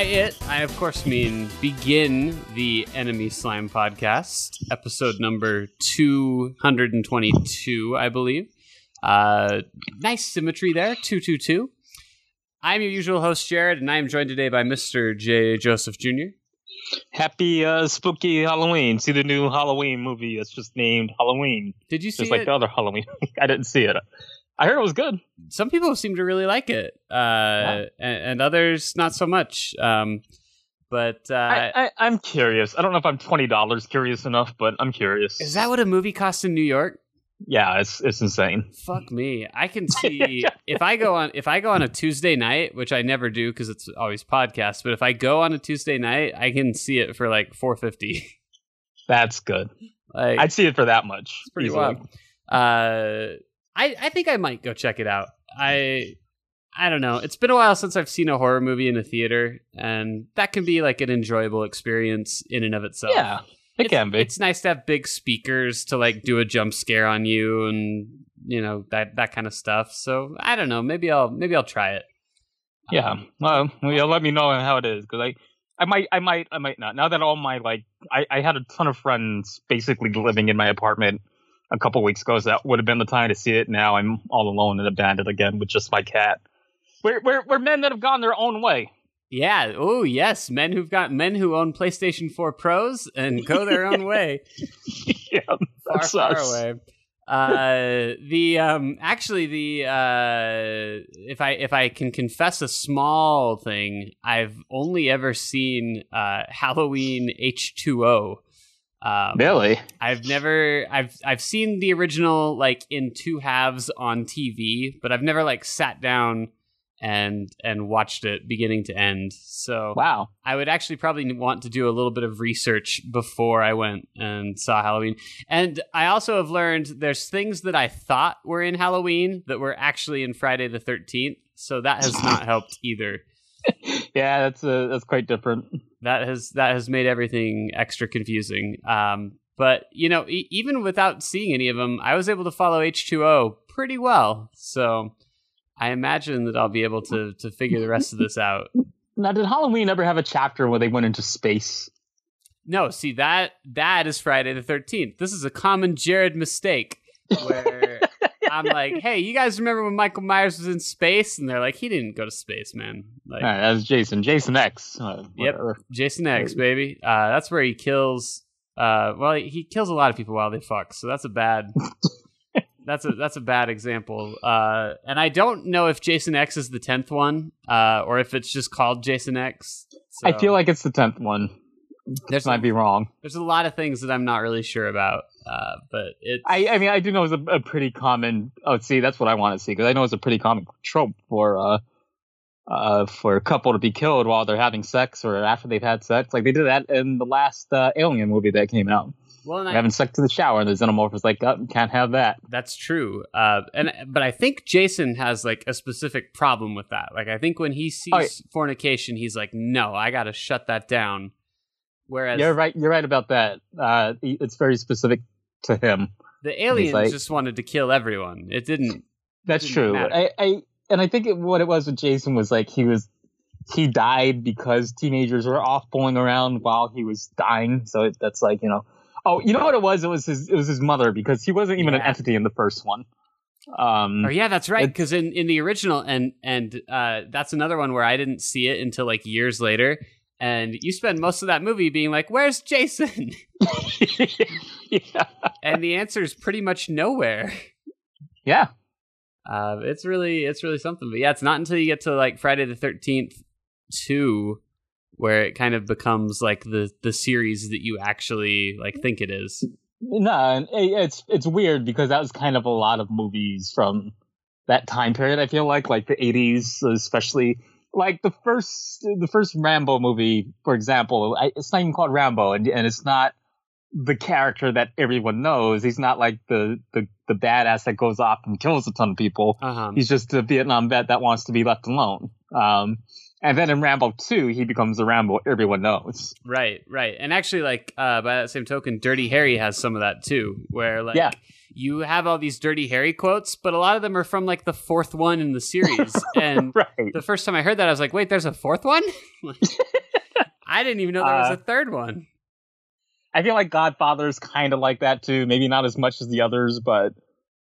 By it, I of course mean begin the Enemy Slime podcast, episode number 222, I believe. Uh, nice symmetry there, 222. I'm your usual host, Jared, and I am joined today by Mr. J. Joseph Jr. Happy uh, spooky Halloween. See the new Halloween movie that's just named Halloween. Did you see Just it? like the other Halloween. I didn't see it. I heard it was good. Some people seem to really like it, uh, and, and others not so much. Um, but uh, I, I, I'm curious. I don't know if I'm twenty dollars curious enough, but I'm curious. is that what a movie costs in New York? Yeah, it's it's insane. Fuck me. I can see if I go on if I go on a Tuesday night, which I never do because it's always podcasts, but if I go on a Tuesday night, I can see it for like four fifty. That's good. like I'd see it for that much. it's pretty easily. wild. Uh, I I think I might go check it out. I I don't know. It's been a while since I've seen a horror movie in a theater, and that can be like an enjoyable experience in and of itself. Yeah, it it's, can be. It's nice to have big speakers to like do a jump scare on you and you know that that kind of stuff. So I don't know. Maybe I'll maybe I'll try it. Yeah. Well, well, let me know how it is because I, I might, I might, I might not. Now that all my like, I, I had a ton of friends basically living in my apartment a couple weeks ago, so that would have been the time to see it. Now I'm all alone and abandoned again with just my cat. We're we're, we're men that have gone their own way. yeah. Oh yes, men who've got men who own PlayStation 4 Pros and go their own way. yeah, far, far away. Uh, the um, actually the uh, if I if I can confess a small thing, I've only ever seen uh, Halloween H two O. Um, Really? I've never I've I've seen the original like in two halves on TV, but I've never like sat down and and watched it beginning to end. So Wow. I would actually probably want to do a little bit of research before I went and saw Halloween. And I also have learned there's things that I thought were in Halloween that were actually in Friday the 13th. So that has not helped either. Yeah, that's uh, that's quite different. That has that has made everything extra confusing. Um, but you know, e- even without seeing any of them, I was able to follow H2O pretty well. So I imagine that I'll be able to to figure the rest of this out. Now, did Halloween ever have a chapter where they went into space? No, see that that is Friday the thirteenth. This is a common Jared mistake where I'm like, "Hey, you guys remember when Michael Myers was in space?" And they're like, "He didn't go to space, man." Like, right, that was Jason. Jason X. Uh, Yep. Jason X, baby. Uh, that's where he kills. Uh, well, he, kills a lot of people while they fuck, so that's a bad. that's a that's a bad example. Uh, and I don't know if Jason X is the tenth one, uh, or if it's just called Jason X. I So feel like it's the tenth one. there's Might be wrong. there's a lot of things that I'm not really sure about. Uh, but it I, I mean, I do know it's a, a pretty common. Oh, see, that's what I want to see because I know it's a pretty common trope for uh, uh, for a couple to be killed while they're having sex or after they've had sex. Like they did that in the last uh, Alien movie that came out. well, I, having sex in the shower, and the xenomorph is like, oh, "Can't have that." That's true. Uh, and but I think Jason has like a specific problem with that. Like I think when he sees Oh, yeah. fornication, he's like, "No, I got to shut that down." Whereas You're right. You're right about that. Uh, it's very specific to him. the aliens like- just wanted to kill everyone. It didn't. That's Didn't true. matter. I, I and I think it, what it was with Jason was like he was he died because teenagers were off fooling around while he was dying. So it, that's like you know. Oh, you know what it was? It was his. It was his mother because he wasn't even an entity in the first one. Um, Oh yeah, that's right. Because in in the original, and and uh, that's another one where I didn't see it until like years later. And you spend most of that movie being like, "Where's Jason?" yeah. and the answer is pretty much nowhere. Yeah. Uh, it's really it's really something. But yeah, it's not until you get to like Friday the Thirteenth two where it kind of becomes like the the series that you actually like think it is. No, and it's it's weird because that was kind of a lot of movies from that time period. I feel like like the '80s, especially like the first the first Rambo movie, for example. I, it's not even called Rambo, and and it's not the character that everyone knows. He's not like the the the badass that goes off and kills a ton of people. Uh-huh. He's just a Vietnam vet that wants to be left alone. Um, and then in Rambo 2, he becomes the Rambo everyone knows. Right, right. And actually like uh by that same token, Dirty Harry has some of that too, where like Yeah. You have all these dirty Harry quotes, but a lot of them are from like the fourth one in the series. And right. the first time I heard that, I was like, wait, there's a fourth one? I didn't even know there was Uh, a third one. I feel like Godfather's kind of like that too. Maybe not as much as the others, but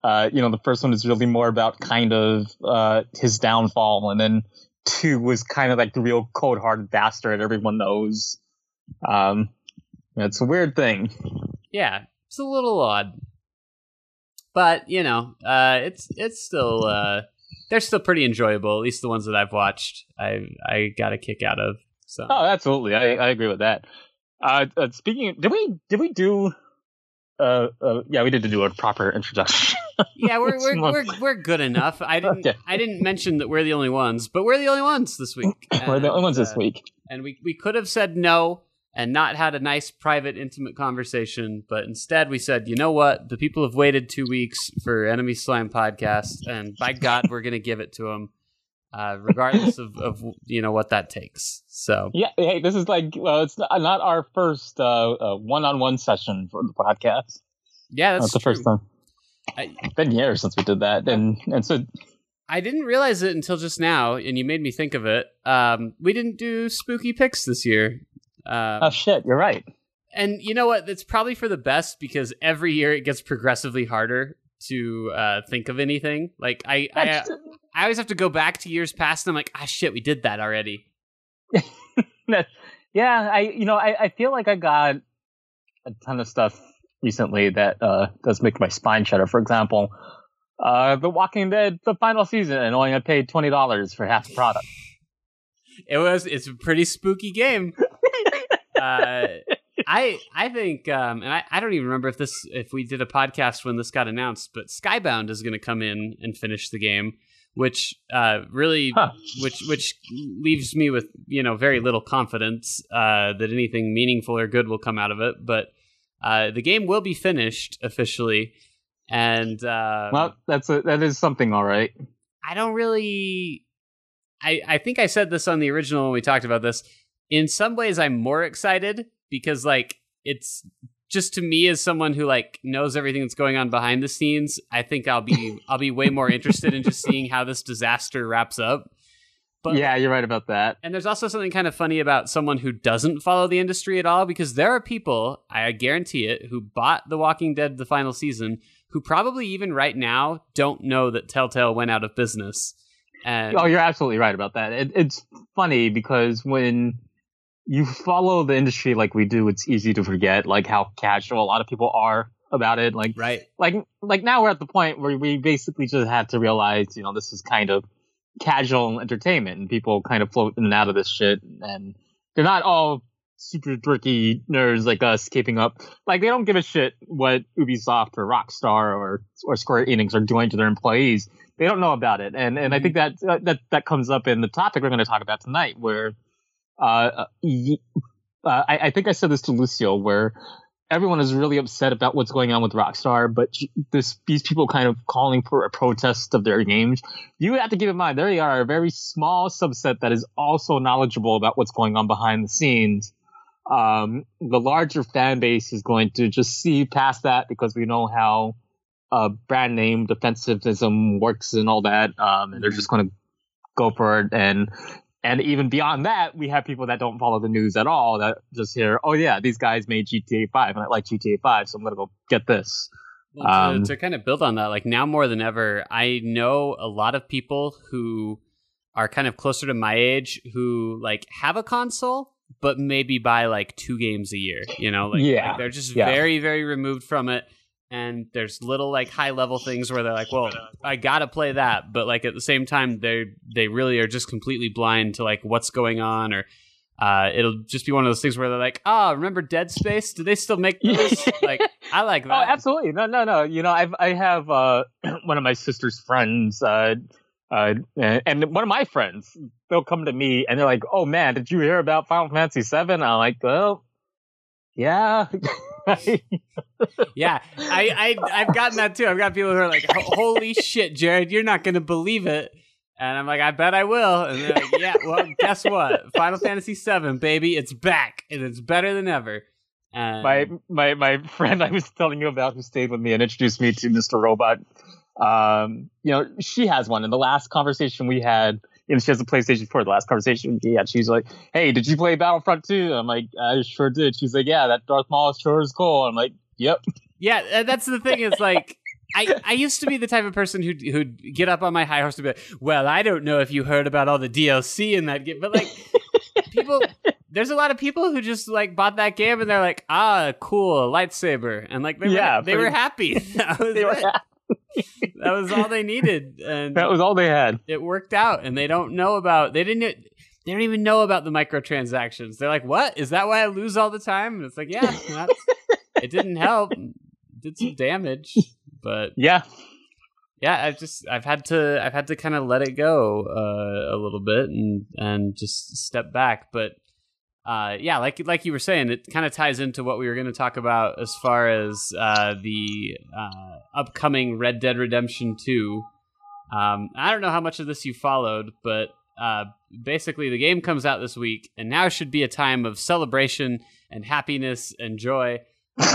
uh, you know, the first one is really more about kind of uh, his downfall, and then two was kind of like the real cold-hearted bastard everyone knows. Um, it's a weird thing. Yeah, it's a little odd. But, you know, uh, it's it's still uh, they're still pretty enjoyable, at least the ones that I've watched. I I got a kick out of. So Oh, absolutely, I, I agree with that. Uh, uh, speaking, of, did we did we do? Uh, uh, yeah, we did to do a proper introduction. yeah, we're we're, we're we're good enough. I didn't Okay. I didn't mention that we're the only ones, but we're the only ones this week. We're the only ones this uh, week. and we we could have said no and not had a nice private intimate conversation but instead we said you know what? The people have waited two weeks for enemy slime podcast and by god we're gonna give it to them uh, regardless of, of you know what that takes. So Yeah, hey, this is like well, it's not, not our first uh, uh, one-on-one session for the podcast. yeah that's, That's, the first time. I- It's been years since we did that, and and so I didn't realize it until just now and you made me think of it. Um, we didn't do spooky picks this year um, oh shit, you're right. and you know what? It's probably for the best because every year it gets progressively harder to uh, think of anything. Like I, I, That's- I always have to go back to years past, and I'm like, ah, shit, we did that already. yeah, I you know I, I feel like I got a ton of stuff recently that uh, does make my spine shudder. For example, uh, The Walking Dead, the final season, and only I paid twenty dollars for half the product. It was, it's a pretty spooky game. Uh, I, I think, um, and I, I don't even remember if this, if we did a podcast when this got announced, but Skybound is going to come in and finish the game, which uh, really Huh. which which leaves me with you know very little confidence uh, that anything meaningful or good will come out of it. But uh, the game will be finished officially, and uh, Well, that's a, that is something, all right. I don't really. I I think I said this on the original when we talked about this. In some ways, I'm more excited because like it's just to me as someone who like knows everything that's going on behind the scenes. I think I'll be I'll be way more interested in just seeing how this disaster wraps up. But yeah, you're right about that. and there's also something kind of funny about someone who doesn't follow the industry at all because there are people, I guarantee it, who bought The Walking Dead the final season who probably even right now don't know that Telltale went out of business. And Oh, you're absolutely right about that. It, it's funny because when you follow the industry like we do, it's easy to forget like how casual a lot of people are about it. Like, right. like, like now we're at the point where we basically just have to realize, you know, this is kind of casual entertainment, and people kind of float in and out of this shit, and they're not all super dorky nerds like us keeping up. Like they don't give a shit what Ubisoft or Rockstar or or Square Enix are doing to their employees. They don't know about it, and and I think that uh, that that comes up in the topic we're going to talk about tonight, where uh, uh, I, I think I said this to Lucio, where everyone is really upset about what's going on with Rockstar, but this these people kind of calling for a protest of their games. You have to keep in mind there are a very small subset that is also knowledgeable about what's going on behind the scenes. Um, the larger fan base is going to just see past that because we know how uh, brand name defensivism works and all that, um, and they're just going to go for it. And and even beyond that, we have people that don't follow the news at all that just hear, "Oh yeah, these guys made GTA 5, and I like GTA 5, so I'm going to go get this." Well, to, Um, to kind of build on that, like now more than ever, I know a lot of people who are kind of closer to my age who like have a console, but maybe buy like two games a year. You know, like, Yeah. like, they're just Yeah. very, very removed from it. And there's little like high level things where they're like, "Well, I gotta play that," but like at the same time, they they really are just completely blind to like what's going on, or uh, it'll just be one of those things where they're like, "Oh, remember Dead Space? Do they still make those?" like, I like that. Oh, absolutely. No, no, no. You know, I've I have uh, one of my sister's friends, uh, uh, and one of my friends. They'll come to me and they're like, "Oh man, did you hear about Final Fantasy 7? I'm like, "Well, yeah." Yeah, I, I I've gotten that too. I've got people who are like, "Holy shit, Jared, you're not going to believe it," and I'm like, "I bet I will." And they're like, "Yeah, well, guess what? Final Fantasy VII, baby, it's back, and it's better than ever." And my my my friend I was telling you about who stayed with me and introduced me to Mr. Robot. Um, you know, she has one. In the last conversation we had, know, she has a PlayStation 4. The last conversation we had, she's like, "Hey, did you play Battlefront 2?" I'm like, "I sure did." She's like, "Yeah, that Darth Maul sure is cool." I'm like, "Yep." Yeah, uh, that's the thing. Is like. I, I used to be the type of person who'd, who'd get up on my high horse and be like, well, I don't know if you heard about all the DLC in that game. But, like, people, there's a lot of people who just, like, bought that game and they're like, ah, cool, lightsaber. And, like, they, Yeah, were, they were happy. They were it. That was all they needed. And that was all they had. it worked out. And they don't know about, they didn't, they don't even know about the microtransactions. They're like, what? Is that why I lose all the time? And it's like, yeah, that's, it didn't help. It did some damage. But Yeah, yeah i've just i've had to i've had to kind of let it go uh, a little bit and and just step back but uh, yeah like like you were saying it kind of ties into what we were going to talk about as far as uh, the uh, upcoming red dead redemption 2 um, i don't know how much of this you followed but uh, basically the game comes out this week and now should be a time of celebration and happiness and joy.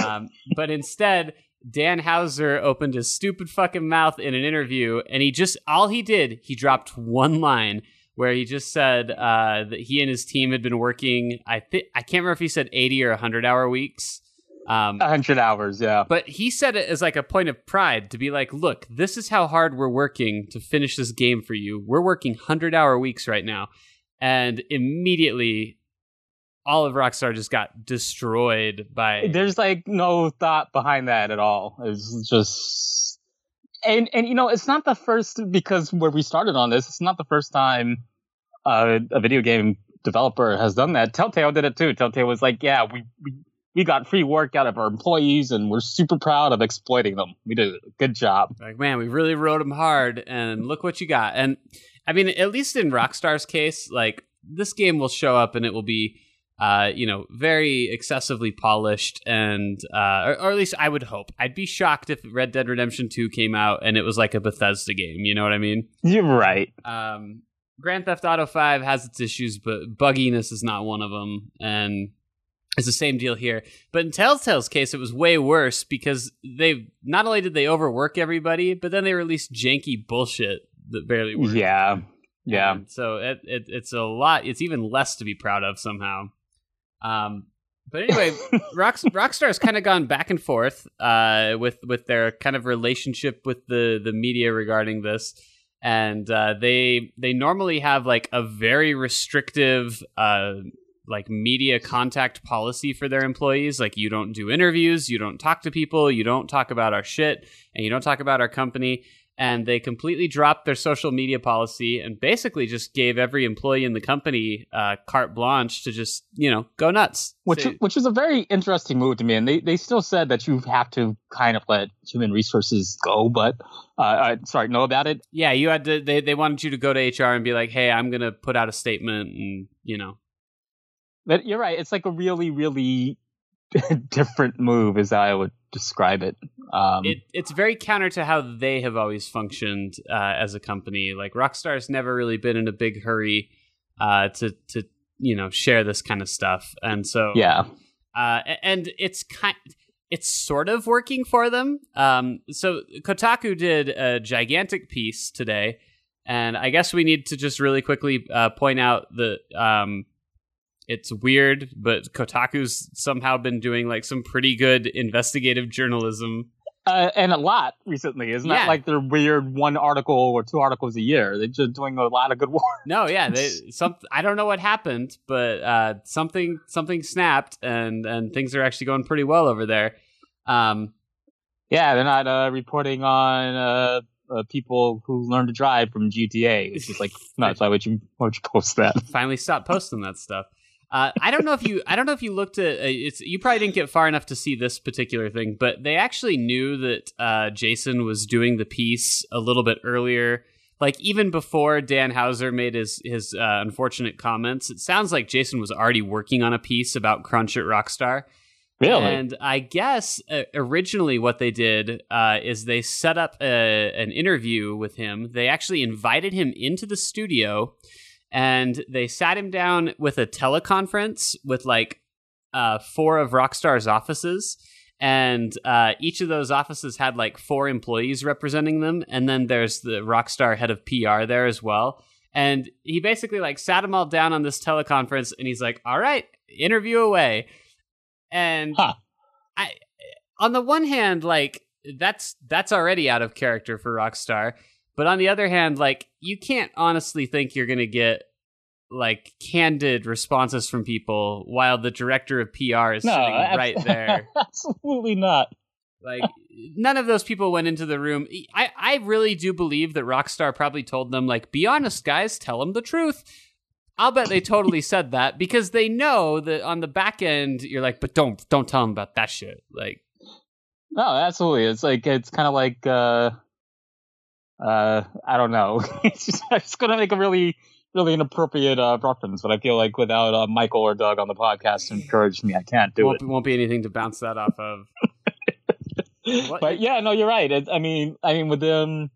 Um, but instead Dan Houser opened his stupid fucking mouth in an interview, and he just all he did, he dropped one line where he just said uh, that he and his team had been working. I think I can't remember if he said eighty or hundred hour weeks. Um, hundred hours. Yeah, but he said it as like a point of pride to be like, look, this is how hard we're working to finish this game for you. We're working 100 hour weeks right now. And immediately, all of Rockstar just got destroyed by. there's like no thought behind that at all. It's just and and you know it's not the first because where we started on this, it's not the first time uh, a video game developer has done that. Telltale did it too. Telltale was like, yeah, we we we got free work out of our employees and we're super proud of exploiting them. We did a good job. Like, man, we really rode them hard, and look what you got. And I mean, at least in Rockstar's case, like this game will show up and it will be, uh, you know, very excessively polished, and uh, or, or at least I would hope. I'd be shocked if Red Dead Redemption Two came out and it was like a Bethesda game. You know what I mean? You're right. Um, Grand Theft Auto Five has its issues, but bugginess is not one of them, and it's the same deal here. But in Telltale's case, it was way worse because they not only did they overwork everybody, but then they released janky bullshit that barely worked. Yeah. Yeah. And so it, it it's a lot. It's even less to be proud of somehow. Um, but anyway, Rock, Rockstar's kind of gone back and forth uh, with with their kind of relationship with the the media regarding this, and uh, they they normally have like a very restrictive. Uh, like media contact policy for their employees like you don't do interviews you don't talk to people you don't talk about our shit and you don't talk about our company and they completely dropped their social media policy and basically just gave every employee in the company uh, carte blanche to just you know go nuts. Which So- which is a very interesting move to me, and they, they still said that you have to kind of let human resources go, but uh, I sorry know about it. yeah, you had to. They they wanted you to go to HR and be like, hey, I'm gonna put out a statement, and you know, But you're right. It's like a really really different move, as I would describe it. Um, it it's very counter to how they have always functioned uh, as a company. Like Rockstar's never really been in a big hurry uh, to to you know share this kind of stuff, and so yeah, uh, and it's kind it's sort of working for them. Um, so Kotaku did a gigantic piece today, and I guess we need to just really quickly uh, point out that um, it's weird, but Kotaku's somehow been doing like some pretty good investigative journalism. uh, and a lot recently. It's not Yeah. like they're weird one article or two articles a year. They're just doing a lot of good work. No, yeah, they some I don't know what happened, but uh, something something snapped, and and things are actually going pretty well over there. Um, Yeah, they're not uh, reporting on uh, uh, people who learn to drive from GTA. It's just like, no, why would you why would you post that? finally stopped posting that stuff. Uh, I don't know if you I don't know if you looked at uh, it's you probably didn't get far enough to see this particular thing, but they actually knew that uh, Jason was doing the piece a little bit earlier. Like even before Dan Houser made his his uh, unfortunate comments, it sounds like Jason was already working on a piece about Crunch at Rockstar. Really? And I guess uh, originally what they did uh, is they set up a, an interview with him. They actually invited him into the studio and they sat him down with a teleconference with like uh, four of Rockstar's offices, and uh, each of those offices had like four employees representing them, and then there's the Rockstar head of PR there as well. And he basically like sat them all down on this teleconference, and he's like, "All right, interview away." And Huh. I, on the one hand, like that's that's already out of character for Rockstar, but on the other hand, like you can't honestly think you're gonna get like candid responses from people while the director of PR is No, sitting abs- right there. absolutely not. Like none of those people went into the room. I I really do believe that Rockstar probably told them like be honest guys, tell them the truth. I'll bet they totally said that because they know that on the back end you're like but don't don't tell them about that shit. Like No, absolutely. It's like it's kind of like uh, uh, I don't know. it's just, I'm gonna make a really, really inappropriate uh, reference, but I feel like without uh, Michael or Doug on the podcast to encourage me, I can't do won't, it. won't be anything to bounce that off of. But yeah, no, you're right. It, I mean, I mean, with them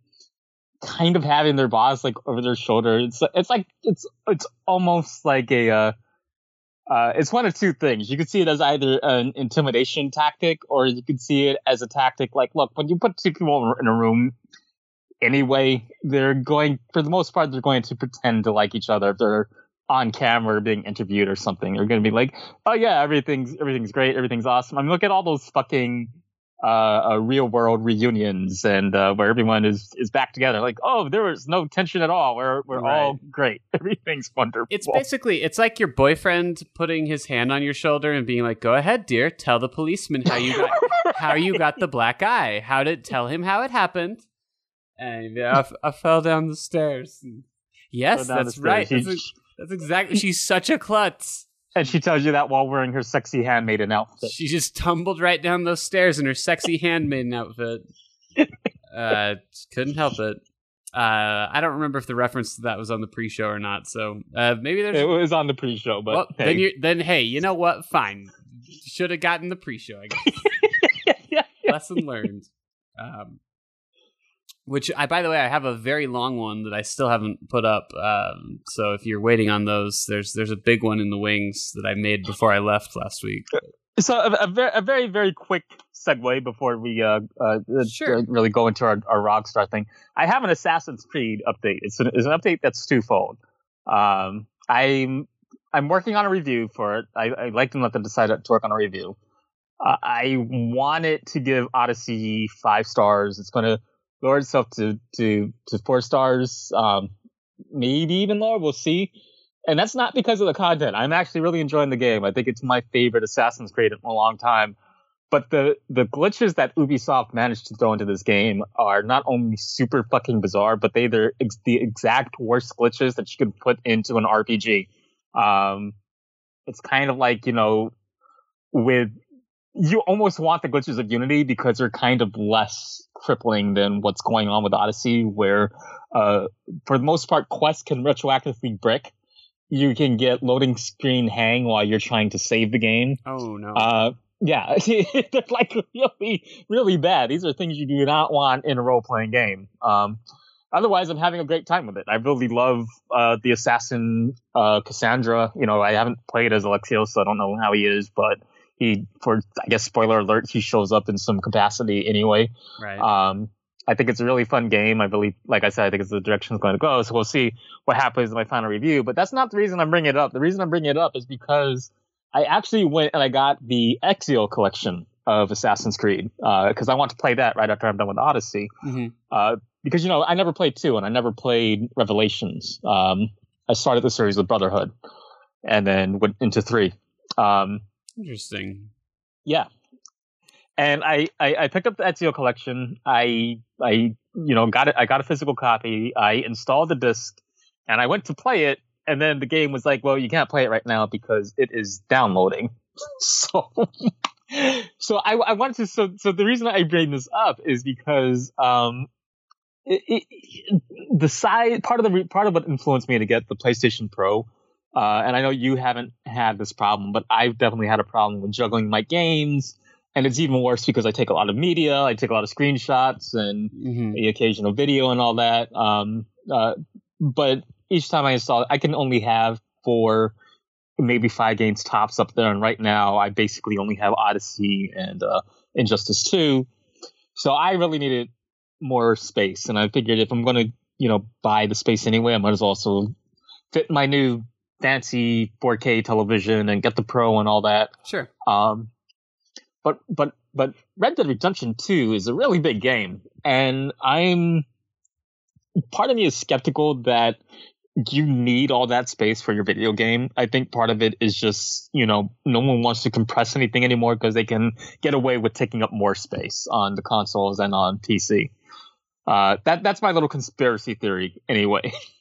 kind of having their boss like over their shoulder, it's it's like it's it's almost like a. Uh, uh, it's one of two things. You could see it as either an intimidation tactic, or you could see it as a tactic like, look, when you put two people in a room, anyway, they're going, for the most part, they're going to pretend to like each other. If they're on camera being interviewed or something, they're going to be like, oh yeah, everything's everything's great, everything's awesome. I mean, look at all those fucking uh, uh, real world reunions and uh, where everyone is is back together. Like, oh, there was no tension at all. We're we're all great. Everything's wonderful. It's basically it's like your boyfriend putting his hand on your shoulder and being like, "Go ahead, dear, tell the policeman how you got how you got the black eye. How did tell him how it happened?" And yeah, I, f- I fell down the stairs. Yes, down that's the right. stairs. That's, ex- that's exactly. She's such a klutz. and she tells you that while wearing her sexy handmaiden outfit. She just tumbled right down those stairs in her sexy handmaiden outfit. Uh, couldn't help it. Uh, I don't remember if the reference to that was on the pre-show or not. So uh, maybe there's It was on the pre-show, but well, hey. then you then hey, you know what? Fine. Should have gotten the pre-show. I guess. yeah, Lesson learned. Um, which I, by the way, I have a very long one that I still haven't put up. Um, so if you're waiting on those, there's there's a big one in the wings that I made before I left last week. So a, a, very, a very, very quick segue before we uh, uh, Sure. uh, really go into our, our Rockstar thing. I have an Assassin's Creed update. It's an, it's an update that's twofold. Um, I'm I'm working on a review for it. I, I like to let them decide to work on a review. Uh, I want it to give Odyssey five stars. It's going to lower itself to to to four stars, um, maybe even lower. We'll see and that's not because of the content. I'm actually really enjoying the game. I think it's my favorite Assassin's Creed in a long time. But the the glitches that Ubisoft managed to throw into this game are not only super fucking bizarre, but they they're ex- the exact worst glitches that you could put into an RPG. Um, it's kind of like you know, with you almost want the glitches of Unity because they're kind of less crippling than what's going on with Odyssey, where uh, for the most part, quests can retroactively brick you can get loading screen hang while you're trying to save the game. Oh no! Uh, yeah, they're like really, really bad. These are things you do not want in a role playing game. Um, otherwise, I'm having a great time with it. I really love uh, the assassin uh, Cassandra. You know, I haven't played as Alexios, so I don't know how he is, but he, for I guess spoiler alert, he shows up in some capacity anyway. right. Um, I think it's a really fun game. I believe, like I said, I think it's the direction it's going to go. So we'll see what happens in my final review. But that's not the reason I'm bringing it up. The reason I'm bringing it up is because I actually went and I got the Ezio collection of Assassin's Creed because I want to play that right after I'm done with Odyssey. Mhm. Uh, because you know I never played two and I never played Revelations. Um, I started the series with Brotherhood and then went into three. Um, Interesting. yeah. And I, I, I picked up the Ezio collection. I I you know got it. I got a physical copy. I installed the disc, and I went to play it. And then the game was like, "Well, you can't play it right now because it is downloading." so, so I, I wanted to. So, so the reason I bring this up is because um, it, it, the side part of the part of what influenced me to get the PlayStation Pro uh, and I know you haven't had this problem, but I've definitely had a problem with juggling my games. And it's even worse because I take a lot of media, I take a lot of screenshots and Mhm. the occasional video and all that. Um, uh, but each time I install it, I can only have four maybe five games tops up there. And right now, I basically only have Odyssey and uh, Injustice Two. So I really needed more space, and I figured if I'm going to, you know, buy the space anyway, I might as well also fit my new fancy 4K television and get the Pro and all that. Sure. Um, but but but Red Dead Redemption 2 is a really big game, and I'm part of me is skeptical that you need all that space for your video game. I think part of it is just, you know, no one wants to compress anything anymore because they can get away with taking up more space on the consoles and on PC. Uh, that that's my little conspiracy theory, anyway.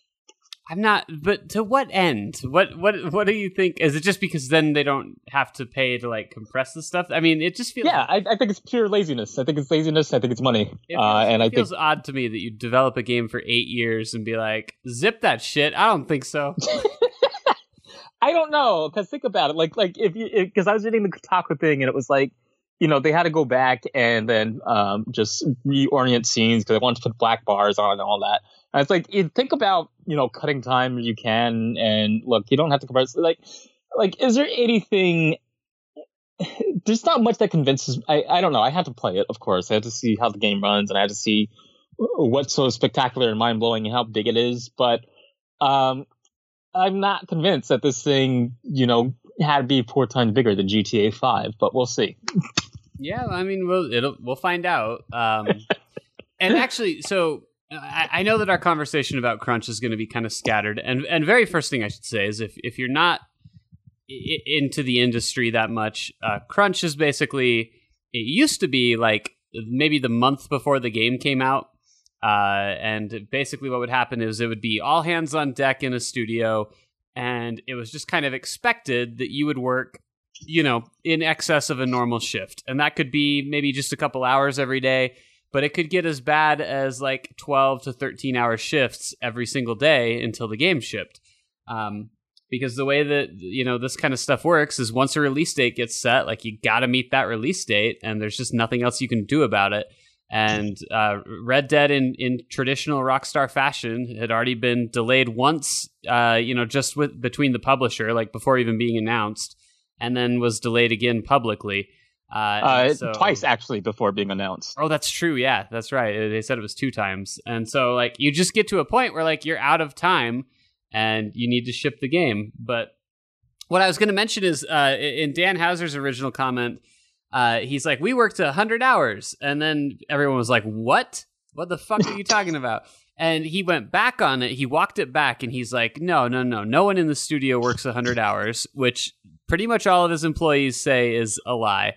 I'm not, but to what end? What what what do you think? Is it just because then they don't have to pay to like compress the stuff? I mean, it just feels. Yeah, I, I think it's pure laziness. I think it's laziness. I think it's money. It feels, uh, and it I feels think odd to me that you develop a game for eight years and be like, zip that shit. I don't think so. I don't know because think about it. Like like if you because I was reading the Kotaku thing and it was like you know they had to go back and then um, just reorient scenes because they wanted to put black bars on and all that. And it's like you think about you know cutting time you can and look you don't have to compress like like is there anything there's not much that convinces I, I don't know i had to play it of course i had to see how the game runs and i had to see what's so spectacular and mind-blowing and how big it is but um i'm not convinced that this thing you know had to be four times bigger than gta 5 but we'll see yeah, I mean, we'll it'll we'll find out. Um, and actually, so I, know that our conversation about crunch is going to be kind of scattered. And and very first thing I should say is if if you're not I- into the industry that much, uh, crunch is basically it used to be like maybe the month before the game came out. Uh, and basically, what would happen is it would be all hands on deck in a studio, and it was just kind of expected that you would work you know, in excess of a normal shift. And that could be maybe just a couple hours every day, but it could get as bad as like 12 to 13 hour shifts every single day until the game shipped. Um, because the way that, you know, this kind of stuff works is once a release date gets set, like you got to meet that release date and there's just nothing else you can do about it. And uh, Red Dead, in, in traditional Rockstar fashion, had already been delayed once, uh, you know, just with between the publisher, like before even being announced and then was delayed again publicly. Uh, uh, so, twice actually before being announced Oh, that's true. Yeah, that's right. They said it was two times, and so like you just get to a point where like you're out of time and you need to ship the game. But what I was going to mention is uh, in Dan Houser's original comment, uh, he's like, "We worked hundred hours," and then everyone was like, "What? What the fuck are you talking about?" And he went back on it. He walked it back, and he's like, "No, no, no. No one in the studio works hundred hours," which pretty much all of his employees say is a lie.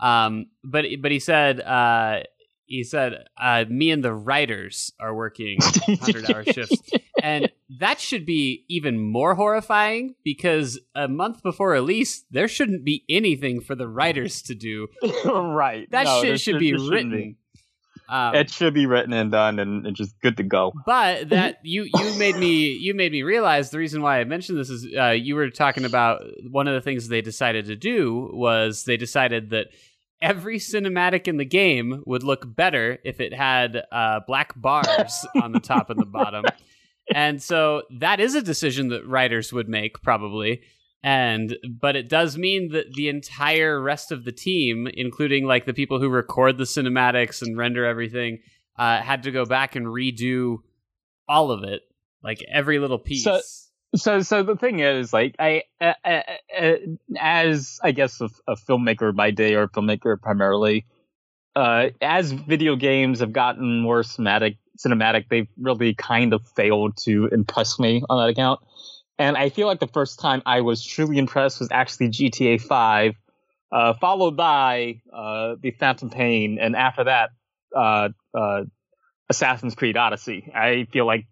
Um, but but he said uh, he said uh, me and the writers are working hundred hour shifts, and that should be even more horrifying because a month before release there shouldn't be anything for the writers to do. right That No, shit there should be written. be. Um, it should be written and done and, and just good to go but that you you made me you made me realize the reason why I mentioned this is uh, you were talking about one of the things they decided to do was they decided that every cinematic in the game would look better if it had uh, black bars on the top and the bottom, and so that is a decision that writers would make probably. And but it does mean that the entire rest of the team, including like the people who record the cinematics and render everything, uh, had to go back and redo all of it, like every little piece. So- so so the thing is like i uh, uh, uh, as i guess a, a filmmaker by day or a filmmaker primarily uh as video games have gotten more cinematic cinematic they've really kind of failed to impress me on that account and i feel like the first time i was truly impressed was actually gta 5 uh followed by uh the phantom pain and after that uh uh assassin's creed odyssey i feel like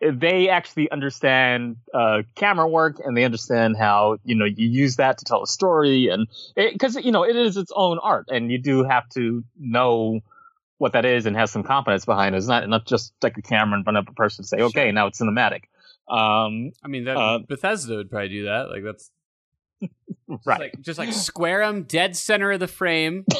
they actually understand uh, camera work and they understand how you know you use that to tell a story and because you know it is its own art and you do have to know what that is and have some confidence behind it. It's not not just like a camera in front of a person to say, okay, Sure. now it's cinematic. Um, I mean, that uh, Bethesda would probably do that. Like that's just right. like just like square them dead center of the frame.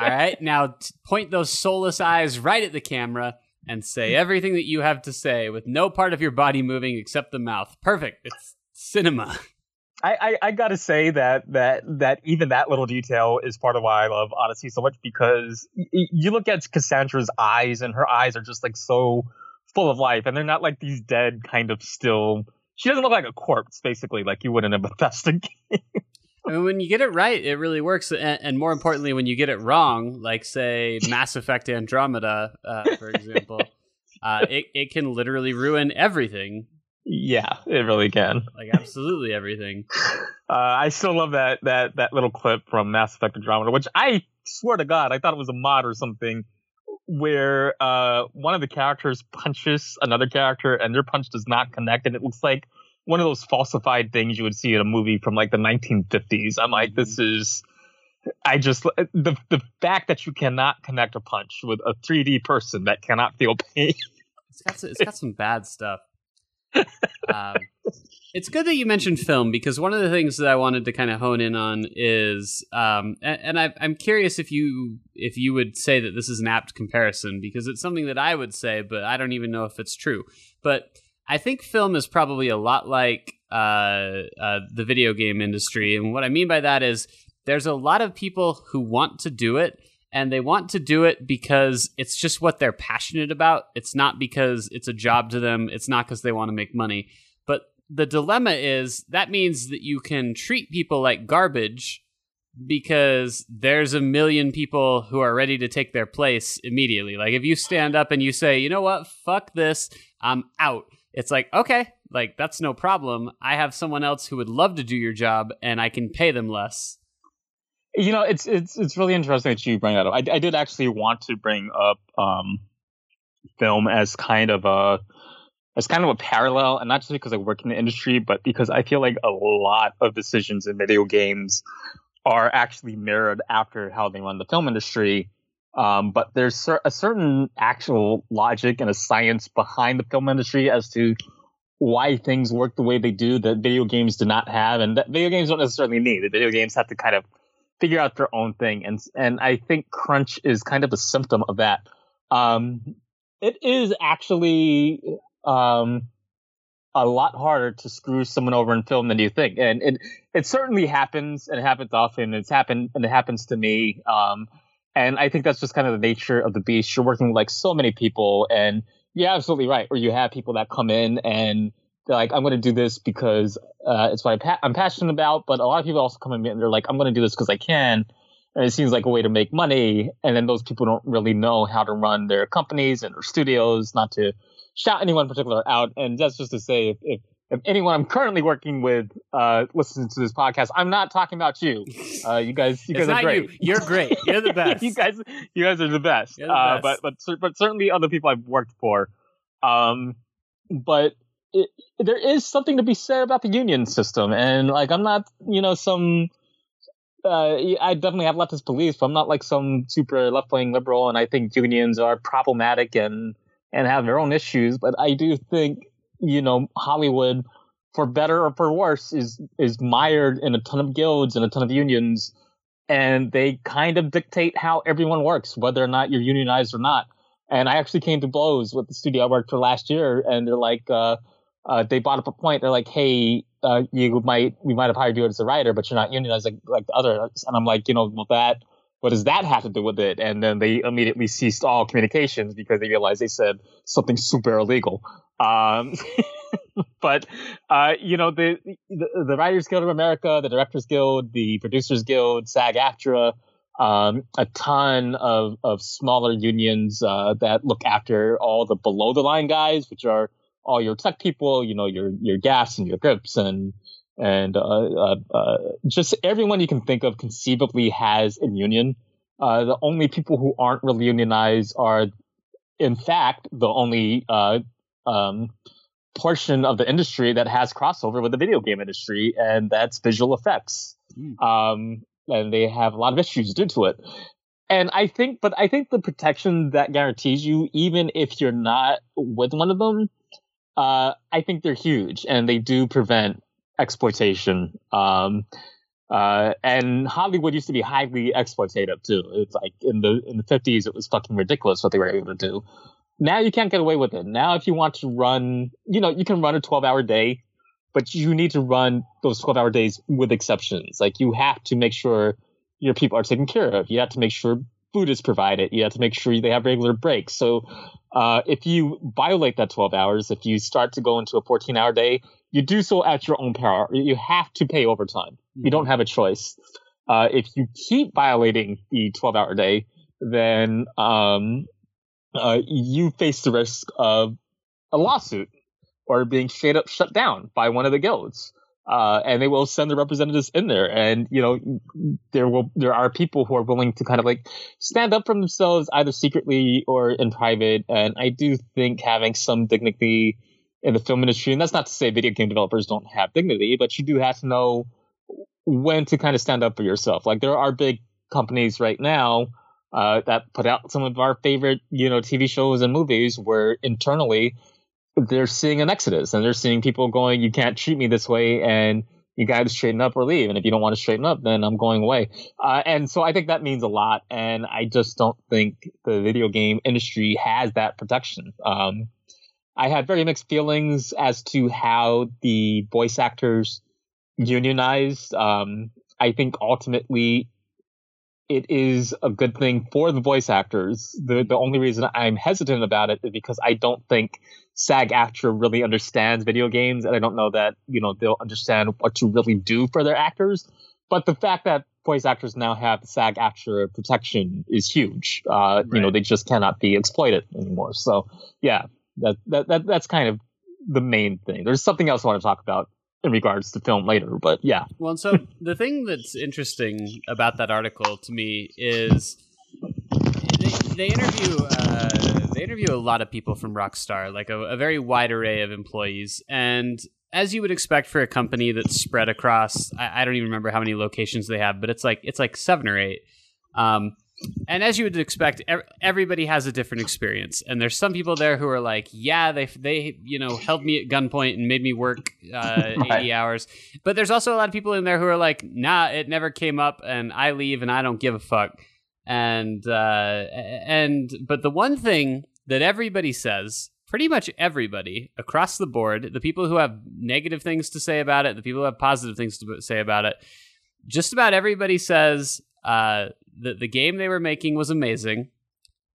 All right, now t- point those soulless eyes right at the camera and say everything that you have to say with no part of your body moving except the mouth. Perfect. It's cinema. I, I, I, gotta say that that that even that little detail is part of why I love Odyssey so much because y- you look at Cassandra's eyes and her eyes are just like so full of life and they're not like these dead kind of still. She doesn't look like a corpse basically like you would in a Bethesda game. I mean, when you get it right, it really works, and, and, more importantly, when you get it wrong, like say Mass Effect Andromeda, uh, for example, uh, it it can literally ruin everything. Yeah, it really can. Like absolutely everything. Uh, I still love that that that little clip from Mass Effect Andromeda, which I swear to God, I thought it was a mod or something, where uh, one of the characters punches another character, and their punch does not connect, and it looks like one of those falsified things you would see in a movie from like the 1950s. I'm like, this mm-hmm. is. I just the the fact that you cannot connect a punch with a 3D person that cannot feel pain. It's got some, it's got some bad stuff. um, it's good that you mentioned film because one of the things that I wanted to kind of hone in on is, um, and, and I, I'm curious if you if you would say that this is an apt comparison because it's something that I would say, but I don't even know if it's true. But I think film is probably a lot like uh, uh, the video game industry, and what I mean by that is there's a lot of people who want to do it and they want to do it because it's just what they're passionate about. It's not because it's a job to them. It's not because they want to make money. The dilemma is that means that you can treat people like garbage because there's a million people who are ready to take their place immediately. Like if you stand up and you say, "You know what? Fuck this. I'm out." It's like, "Okay, like that's no problem. I have someone else who would love to do your job and I can pay them less." You know, it's it's it's really interesting that you bring that up. I, I did actually want to bring up um, film as kind of a as kind of a parallel, and not just because I work in the industry, but because I feel like a lot of decisions in video games are actually mirrored after how they run the film industry. Um, but there's a certain actual logic and a science behind the film industry as to why things work the way they do that video games do not have, and that video games don't necessarily need. The video games have to kind of figure out their own thing. And and I think crunch is kind of a symptom of that. Um, it is actually um, a lot harder to screw someone over in film than you think, and it it certainly happens, and it happens often. It's happened, and it happens to me. Um, and I think that's just kind of the nature of the beast. You're working with like so many people, and you're absolutely right. Or you have people that come in and they're like, I'm going to do this because uh, it's what I'm, pa- I'm, passionate about. But a lot of people also come in and they're like, I'm going to do this because I can. And it seems like a way to make money. And then those people don't really know how to run their companies and their studios, not to shout anyone in particular out. And that's just to say, if, if, if anyone I'm currently working with uh, listens to this podcast, I'm not talking about you. Uh, you guys, you guys are great. You. You're great. You're the best. you guys, you guys are the best. The uh, best. but but but certainly other people I've worked for. Um, but it, there is something to be said about the union system, and like I'm not, you know, some. Uh, I definitely have leftist beliefs, but I'm not like some super left wing liberal, and I think unions are problematic and and have their own issues. But I do think, you know, Hollywood, for better or for worse, is is mired in a ton of guilds and a ton of unions, and they kind of dictate how everyone works, whether or not you're unionized or not. And I actually came to blows with the studio I worked for last year, and they're like, uh, uh, they brought up a point. They're like, "Hey, uh, you might we might have hired you as a writer, but you're not unionized like like the others." And I'm like, you know, well that what does that have to do with it? And then they immediately ceased all communications because they realized they said something super illegal. Um, but uh, you know, the, the, the Writers Guild of America, the Directors Guild, the Producers Guild, SAG-AFTRA. Um, a ton of, of smaller unions uh, that look after all the below the line guys, which are all your tech people, you know, your your gas and your grips and and uh, uh, uh, just everyone you can think of conceivably has a union. Uh, the only people who aren't really unionized are, in fact, the only uh, um, portion of the industry that has crossover with the video game industry, and that's visual effects. Mm. Um, and they have a lot of issues due to it. And I think, but I think the protection that guarantees you, even if you're not with one of them, uh, I think they're huge and they do prevent exploitation. Um, uh, and Hollywood used to be highly exploitative too. It's like in the in the fifties, it was fucking ridiculous what they were able to do. Now you can't get away with it. Now, if you want to run, you know, you can run a twelve hour day. but you need to run those 12 hour days with exceptions. Like you have to make sure your people are taken care of. You have to make sure food is provided. You have to make sure they have regular breaks. So uh, if you violate that 12 hours, if you start to go into a 14 hour day, you do so at your own peril. You have to pay overtime. Mm-hmm. You don't have a choice. Uh, if you keep violating the 12 hour day, then um, uh, you face the risk of a lawsuit or being straight up shut down by one of the guilds. Uh, and they will send the representatives in there. And you know, there will there are people who are willing to kind of like stand up for themselves either secretly or in private. And I do think having some dignity in the film industry, and that's not to say video game developers don't have dignity, but you do have to know when to kind of stand up for yourself. Like there are big companies right now uh, that put out some of our favorite, you know, TV shows and movies where internally they're seeing an exodus and they're seeing people going, you can't treat me this way and you to straighten up or leave. And if you don't want to straighten up, then I'm going away. Uh, and so I think that means a lot. And I just don't think the video game industry has that protection. Um, I had very mixed feelings as to how the voice actors unionized. Um, I think ultimately it is a good thing for the voice actors. The the only reason I'm hesitant about it is because I don't think SAG-AFTRA really understands video games, and I don't know that you know they'll understand what to really do for their actors. But the fact that voice actors now have SAG-AFTRA protection is huge. Uh, right. You know, they just cannot be exploited anymore. So yeah, that, that that that's kind of the main thing. There's something else I want to talk about in regards to film later. But yeah. Well, so the thing that's interesting about that article to me is they, they interview uh, they interview a lot of people from Rockstar, like a, a, very wide array of employees, and as you would expect for a company that's spread across, I, I don't even remember how many locations they have, but it's like it's like seven or eight. Um, and as you would expect, everybody has a different experience. And there's some people there who are like, yeah, they they you know held me at gunpoint and made me work uh, right. 80 hours. But there's also a lot of people in there who are like, nah, it never came up, and I leave, and I don't give a fuck. And uh, and but the one thing that everybody says, pretty much everybody across the board, the people who have negative things to say about it, the people who have positive things to say about it, just about everybody says uh, the the game they were making was amazing.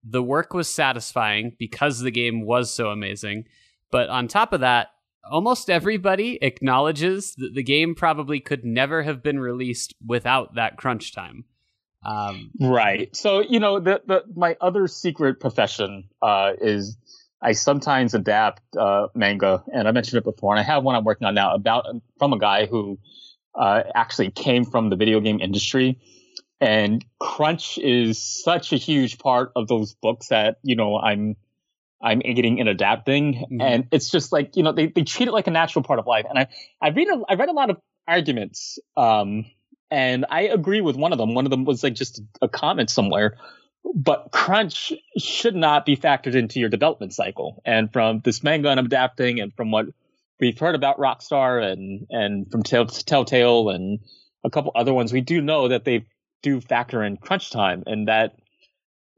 The work was satisfying because the game was so amazing. But on top of that, almost everybody acknowledges that the game probably could never have been released without that crunch time. Um, right. So you know, the, the my other secret profession uh, is I sometimes adapt uh, manga, and I mentioned it before, and I have one I'm working on now about from a guy who uh, actually came from the video game industry and crunch is such a huge part of those books that you know i'm i'm getting and adapting. Mm-hmm. and it's just like you know they, they treat it like a natural part of life. And i i read a, i read a lot of arguments um and i agree with one of them. One of them was like just a comment somewhere. But crunch should not be factored into your development cycle. And from this manga i'm adapting and from what we've heard about rockstar and and from telltale and a couple other ones we do know that they've do factor in crunch time, and that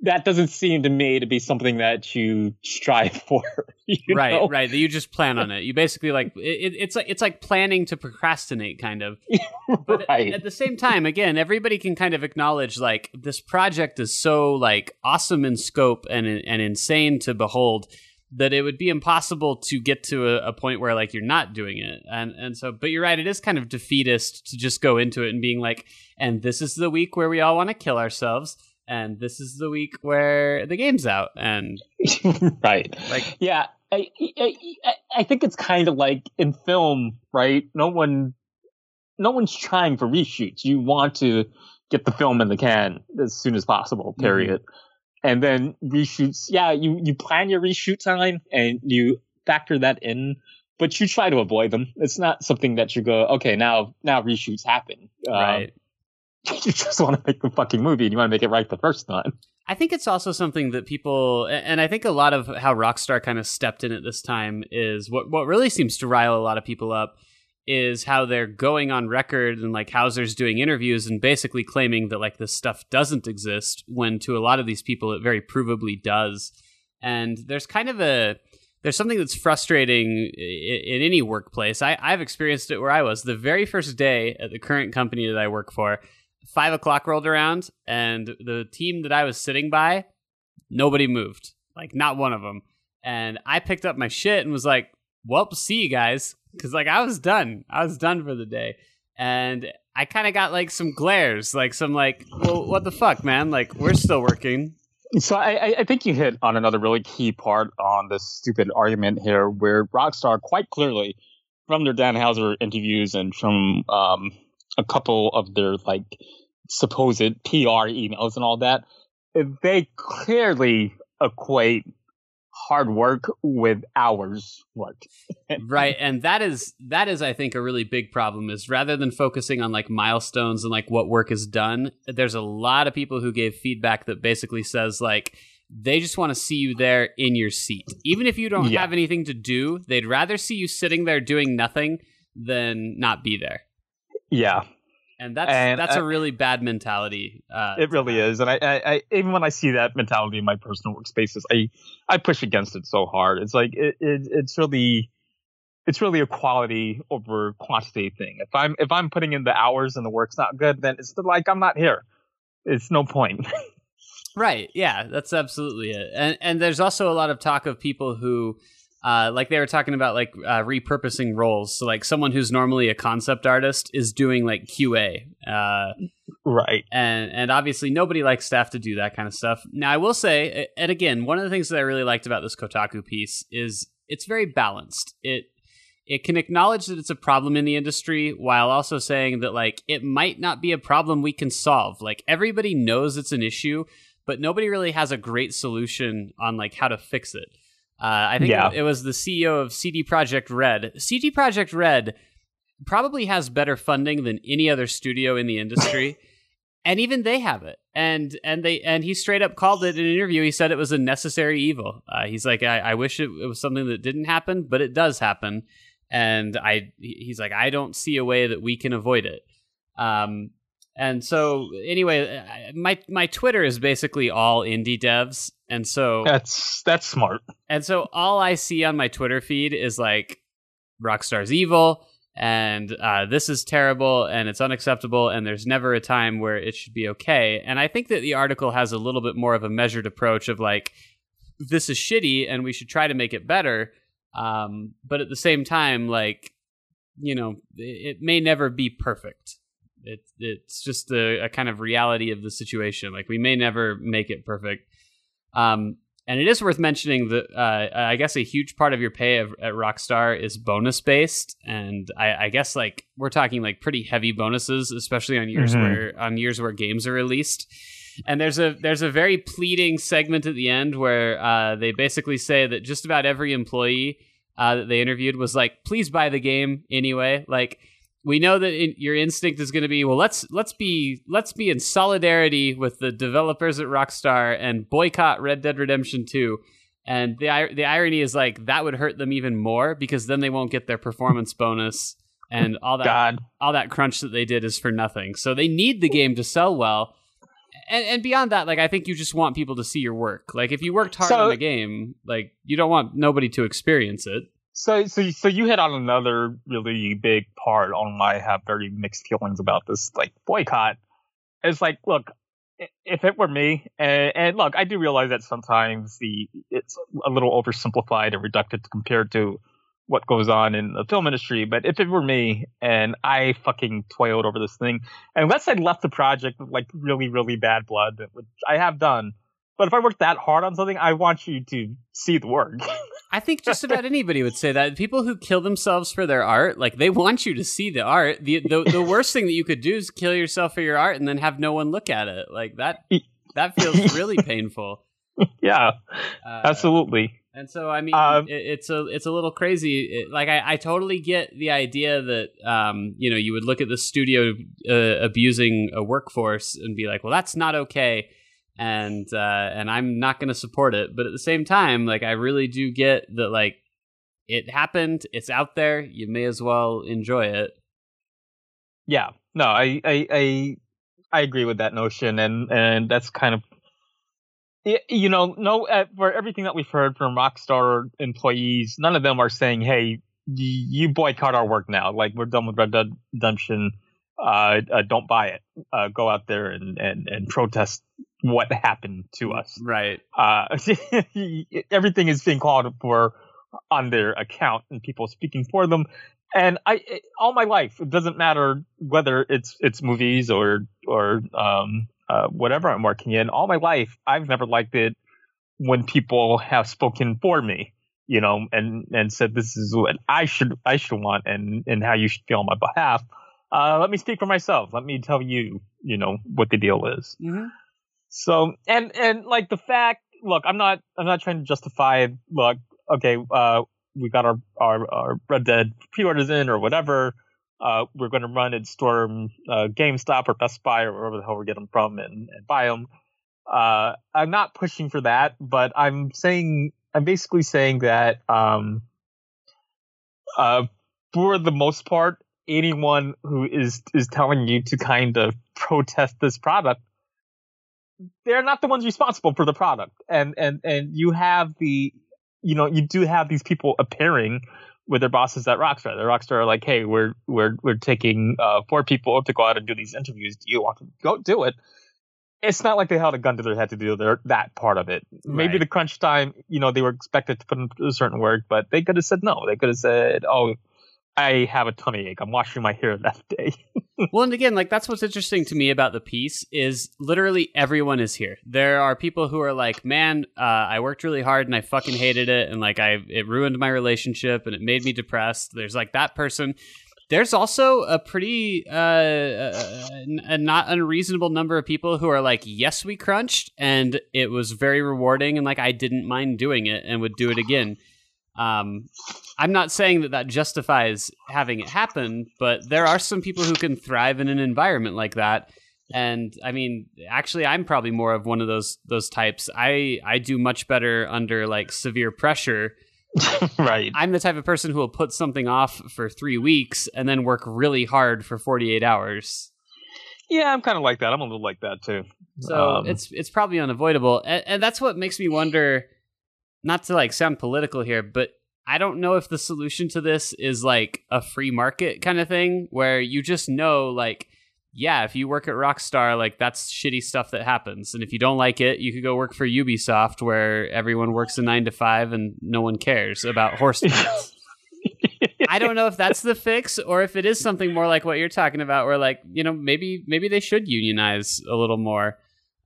that doesn't seem to me to be something that you strive for. You right, know? right. That you just plan on it. You basically like it, it's like it's like planning to procrastinate, kind of. But right. at, at the same time, again, everybody can kind of acknowledge like this project is so like awesome in scope and and insane to behold that it would be impossible to get to a, a, point where like you're not doing it. And and so but you're right it is kind of defeatist to just go into it and being like and this is the week where we all want to kill ourselves and this is the week where the game's out. And right. Like yeah I, I, I think it's kind of like in film right? No one no one's trying for reshoots. You want to get the film in the can as soon as possible period. mm-hmm and then reshoots. Yeah, you you plan your reshoot time and you factor that in, but you try to avoid them. It's not something that you go, okay, now now reshoots happen. Um, right. Um, you just want to make the fucking movie and you want to make it right the first time. I think it's also something that people, and I think a lot of how Rockstar kind of stepped in at this time is what what really seems to rile a lot of people up is how they're going on record and like Houser's doing interviews and basically claiming that like this stuff doesn't exist when to a lot of these people it very provably does. And there's kind of a there's something that's frustrating in, in any workplace. I, I've experienced it where I was the very first day at the current company that I work for. Five o'clock rolled around, and the team that I was sitting by, nobody moved, like not one of them. And I picked up my shit and was like, "Well, see you guys," because like I was done. I was done for the day, and I kind of got like some glares, like some like, "Well, what the fuck, man? Like we're still working." So I, I think you hit on another really key part on this stupid argument here, where Rockstar quite clearly, from their Dan Houser interviews and from um, a couple of their like supposed PR emails and all that, they clearly equate hard work with hours worked. right, and that is that is I think a really big problem is rather than focusing on like milestones and like what work is done, there's a lot of people who gave feedback that basically says like they just want to see you there in your seat. Even if you don't yeah. have anything to do, they'd rather see you sitting there doing nothing than not be there. Yeah and that's and that's I, a really bad mentality. Uh, it really is, and I, I, I, even when I see that mentality in my personal workspaces, I I push against it so hard. It's like it, it it's really it's really a quality over quantity thing. If I'm if I'm putting in the hours and the work's not good, then it's like I'm not here. It's no point. right. Yeah, that's absolutely it. And and there's also a lot of talk of people who uh, like they were talking about like uh, repurposing roles. So like someone who's normally a concept artist is doing like QA. Uh, right. And and obviously nobody likes staff to do that kind of stuff. Now I will say, and again, one of the things that I really liked about this Kotaku piece is it's very balanced. It it can acknowledge that it's a problem in the industry while also saying that like it might not be a problem we can solve. Like everybody knows it's an issue, but nobody really has a great solution on like how to fix it. Uh, I think yeah. it, was the CEO of CD Projekt Red. CD Projekt Red probably has better funding than any other studio in the industry. and even they have it and and they and he straight up called it in an interview he said it was a necessary evil uh, he's like I, I wish it, it, was something that didn't happen but it does happen and i he's like i don't see a way that we can avoid it um, and so anyway my my twitter is basically all indie devs and so that's that's smart. And so all I see on my Twitter feed is like Rockstar's evil and uh, this is terrible and it's unacceptable and there's never a time where it should be okay. And I think that the article has a little bit more of a measured approach of like this is shitty and we should try to make it better. Um, but at the same time, like you know, it, it may never be perfect. It, it's just a, a kind of reality of the situation. Like we may never make it perfect. Um, and it is worth mentioning that uh, I guess a huge part of your pay of, at Rockstar is bonus based, and I, I, guess like we're talking like pretty heavy bonuses, especially on years mm-hmm. where on years where games are released. And there's a there's a very pleading segment at the end where uh, they basically say that just about every employee uh, that they interviewed was like, "Please buy the game anyway." Like we know that in, your instinct is going to be well let's let's be let's be in solidarity with the developers at Rockstar and boycott Red Dead Redemption 2 and the the irony is like that would hurt them even more because then they won't get their performance bonus and all that God. all that crunch that they did is for nothing. So they need the game to sell well. And, and beyond that like I think you just want people to see your work. Like if you worked hard so, on a game like you don't want nobody to experience it so, so, so you hit on another really big part on why I have very mixed feelings about this, like boycott. It's like, look, if it were me, and, and, look, I do realize that sometimes the it's a little oversimplified and reductive compared to what goes on in the film industry. But if it were me and I fucking toiled over this thing, unless I left the project with like really, really bad blood, which I have done, but if I work that hard on something, I want you to see the work. I think just about anybody would say that. People who kill themselves for their art, like they want you to see the art. The, the the worst thing that you could do is kill yourself for your art and then have no one look at it. Like that that feels really painful. Yeah. Uh, absolutely. And so I mean um, it, it's a it's a little crazy. It, like I, I totally get the idea that um you know you would look at the studio uh, abusing a workforce and be like, "Well, that's not okay." And uh, and I'm not going to support it. But at the same time, like I really do get that like it happened, it's out there. You may as well enjoy it. Yeah, no, I I I, I agree with that notion, and and that's kind of you know, no, uh, for everything that we've heard from Rockstar employees, none of them are saying, "Hey, you boycott our work now. Like we're done with Red Dead Redemption. Uh, uh, don't buy it. Uh, go out there and, and, and protest what happened to us. Right. Uh, everything is being called for on their account and people speaking for them. And I, all my life, it doesn't matter whether it's it's movies or or um, uh, whatever I'm working in. All my life, I've never liked it when people have spoken for me, you know, and and said this is what I should I should want and and how you should feel on my behalf. Uh, let me speak for myself. Let me tell you, you know, what the deal is. Mm-hmm. So and and like the fact, look, I'm not I'm not trying to justify. Look, okay, uh, we got our, our, our Red Dead pre-orders in or whatever. Uh, we're going to run and storm uh, GameStop or Best Buy or wherever the hell we get them from and, and buy them. Uh, I'm not pushing for that, but I'm saying I'm basically saying that um, uh, for the most part, anyone who is is telling you to kind of protest this product, they're not the ones responsible for the product, and and and you have the you know, you do have these people appearing with their bosses at Rockstar. The Rockstar are like, "Hey, we're we're we're taking uh, four people to go out and do these interviews. Do you want to go do it?" It's not like they held a gun to their head to do their, that part of it. Right. Maybe the crunch time, you know, they were expected to put in a certain work, but they could have said no. They could have said, "Oh, I have a tummy ache. I'm washing my hair that day. well, and again, like that's what's interesting to me about the piece is literally everyone is here. There are people who are like, "Man, uh, I worked really hard and I fucking hated it, and like I it ruined my relationship and it made me depressed." There's like that person. There's also a pretty uh, uh a not unreasonable number of people who are like, "Yes, we crunched, and it was very rewarding, and like I didn't mind doing it and would do it again." Um, I'm not saying that that justifies having it happen, but there are some people who can thrive in an environment like that. And I mean, actually, I'm probably more of one of those those types. I I do much better under like severe pressure. right. I'm the type of person who will put something off for three weeks and then work really hard for 48 hours. Yeah, I'm kind of like that. I'm a little like that too. So um, it's it's probably unavoidable, and, and that's what makes me wonder not to like sound political here, but I don't know if the solution to this is like a free market kind of thing where you just know like yeah, if you work at Rockstar, like that's shitty stuff that happens. And if you don't like it, you could go work for Ubisoft where everyone works a 9 to 5 and no one cares about horse I don't know if that's the fix or if it is something more like what you're talking about where like, you know, maybe maybe they should unionize a little more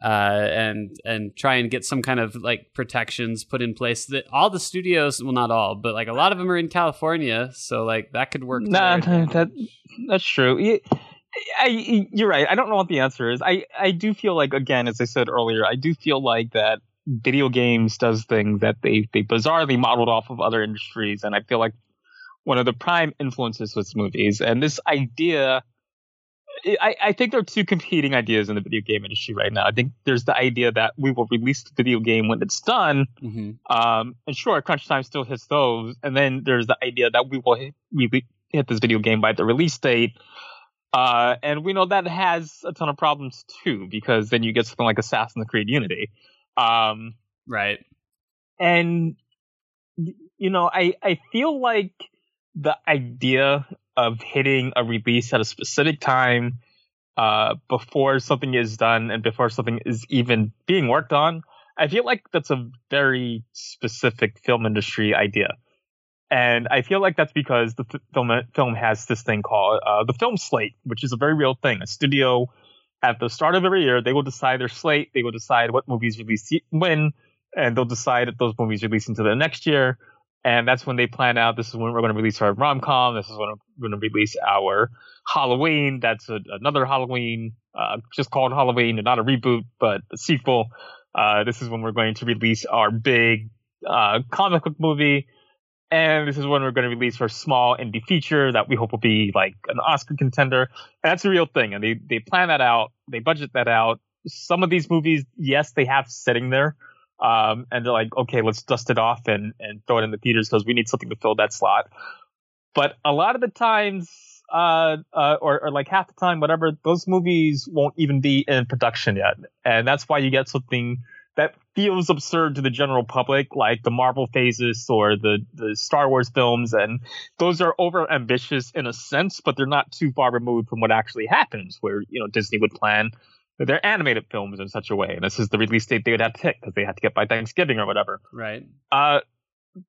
uh, and and try and get some kind of like protections put in place that all the studios well not all but like a lot of them are in California so like that could work nah, that that's true. I, you're right. I don't know what the answer is. I I do feel like again as I said earlier I do feel like that video games does things that they they bizarrely modeled off of other industries and I feel like one of the prime influences was movies and this idea I, I, think there are two competing ideas in the video game industry right now. I think there's the idea that we will release the video game when it's done, mm-hmm. um, and sure, crunch time still hits those. And then there's the idea that we will hit, we hit this video game by the release date, uh, and we know that has a ton of problems too, because then you get something like Assassin's Creed Unity, um, right? And you know, I I feel like the idea of hitting a release at a specific time uh, before something is done and before something is even being worked on. I feel like that's a very specific film industry idea. And I feel like that's because the film film has this thing called uh, the film slate, which is a very real thing. A studio at the start of every year, they will decide their slate, they will decide what movies release when, and they'll decide if those movies release into the next year and that's when they plan out this is when we're going to release our rom com. This is when we're going to release our Halloween. That's a, another Halloween, uh, just called Halloween, not a reboot, but a sequel. Uh, this is when we're going to release our big uh, comic book movie. And this is when we're going to release our small indie feature that we hope will be like an Oscar contender. And that's a real thing. And they, they plan that out. They budget that out. Some of these movies, yes, they have sitting there um, and they're like, okay, let's dust it off and, and throw it in the theaters because we need something to fill that slot. But a lot of the times, uh, uh, or, or like half the time, whatever, those movies won't even be in production yet. And that's why you get something that feels absurd to the general public, like the Marvel phases or the, the Star Wars films. And those are over ambitious in a sense, but they're not too far removed from what actually happens, where, you know, Disney would plan their animated films in such a way. And this is the release date they would have to hit because they had to get by Thanksgiving or whatever. Right. Uh,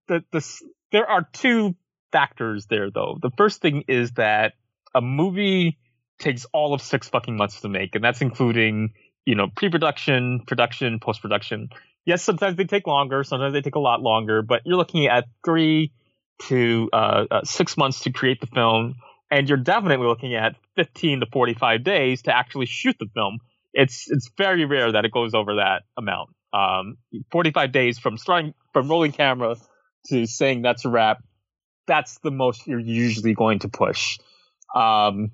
the, the, there are two factors there, though. The first thing is that a movie takes all of six fucking months to make, and that's including you know, pre-production, production, post-production. Yes, sometimes they take longer, sometimes they take a lot longer, but you're looking at three to uh, uh, six months to create the film, and you're definitely looking at 15 to 45 days to actually shoot the film. It's it's very rare that it goes over that amount. Um, 45 days from starting from rolling camera to saying that's a wrap. That's the most you're usually going to push. Um,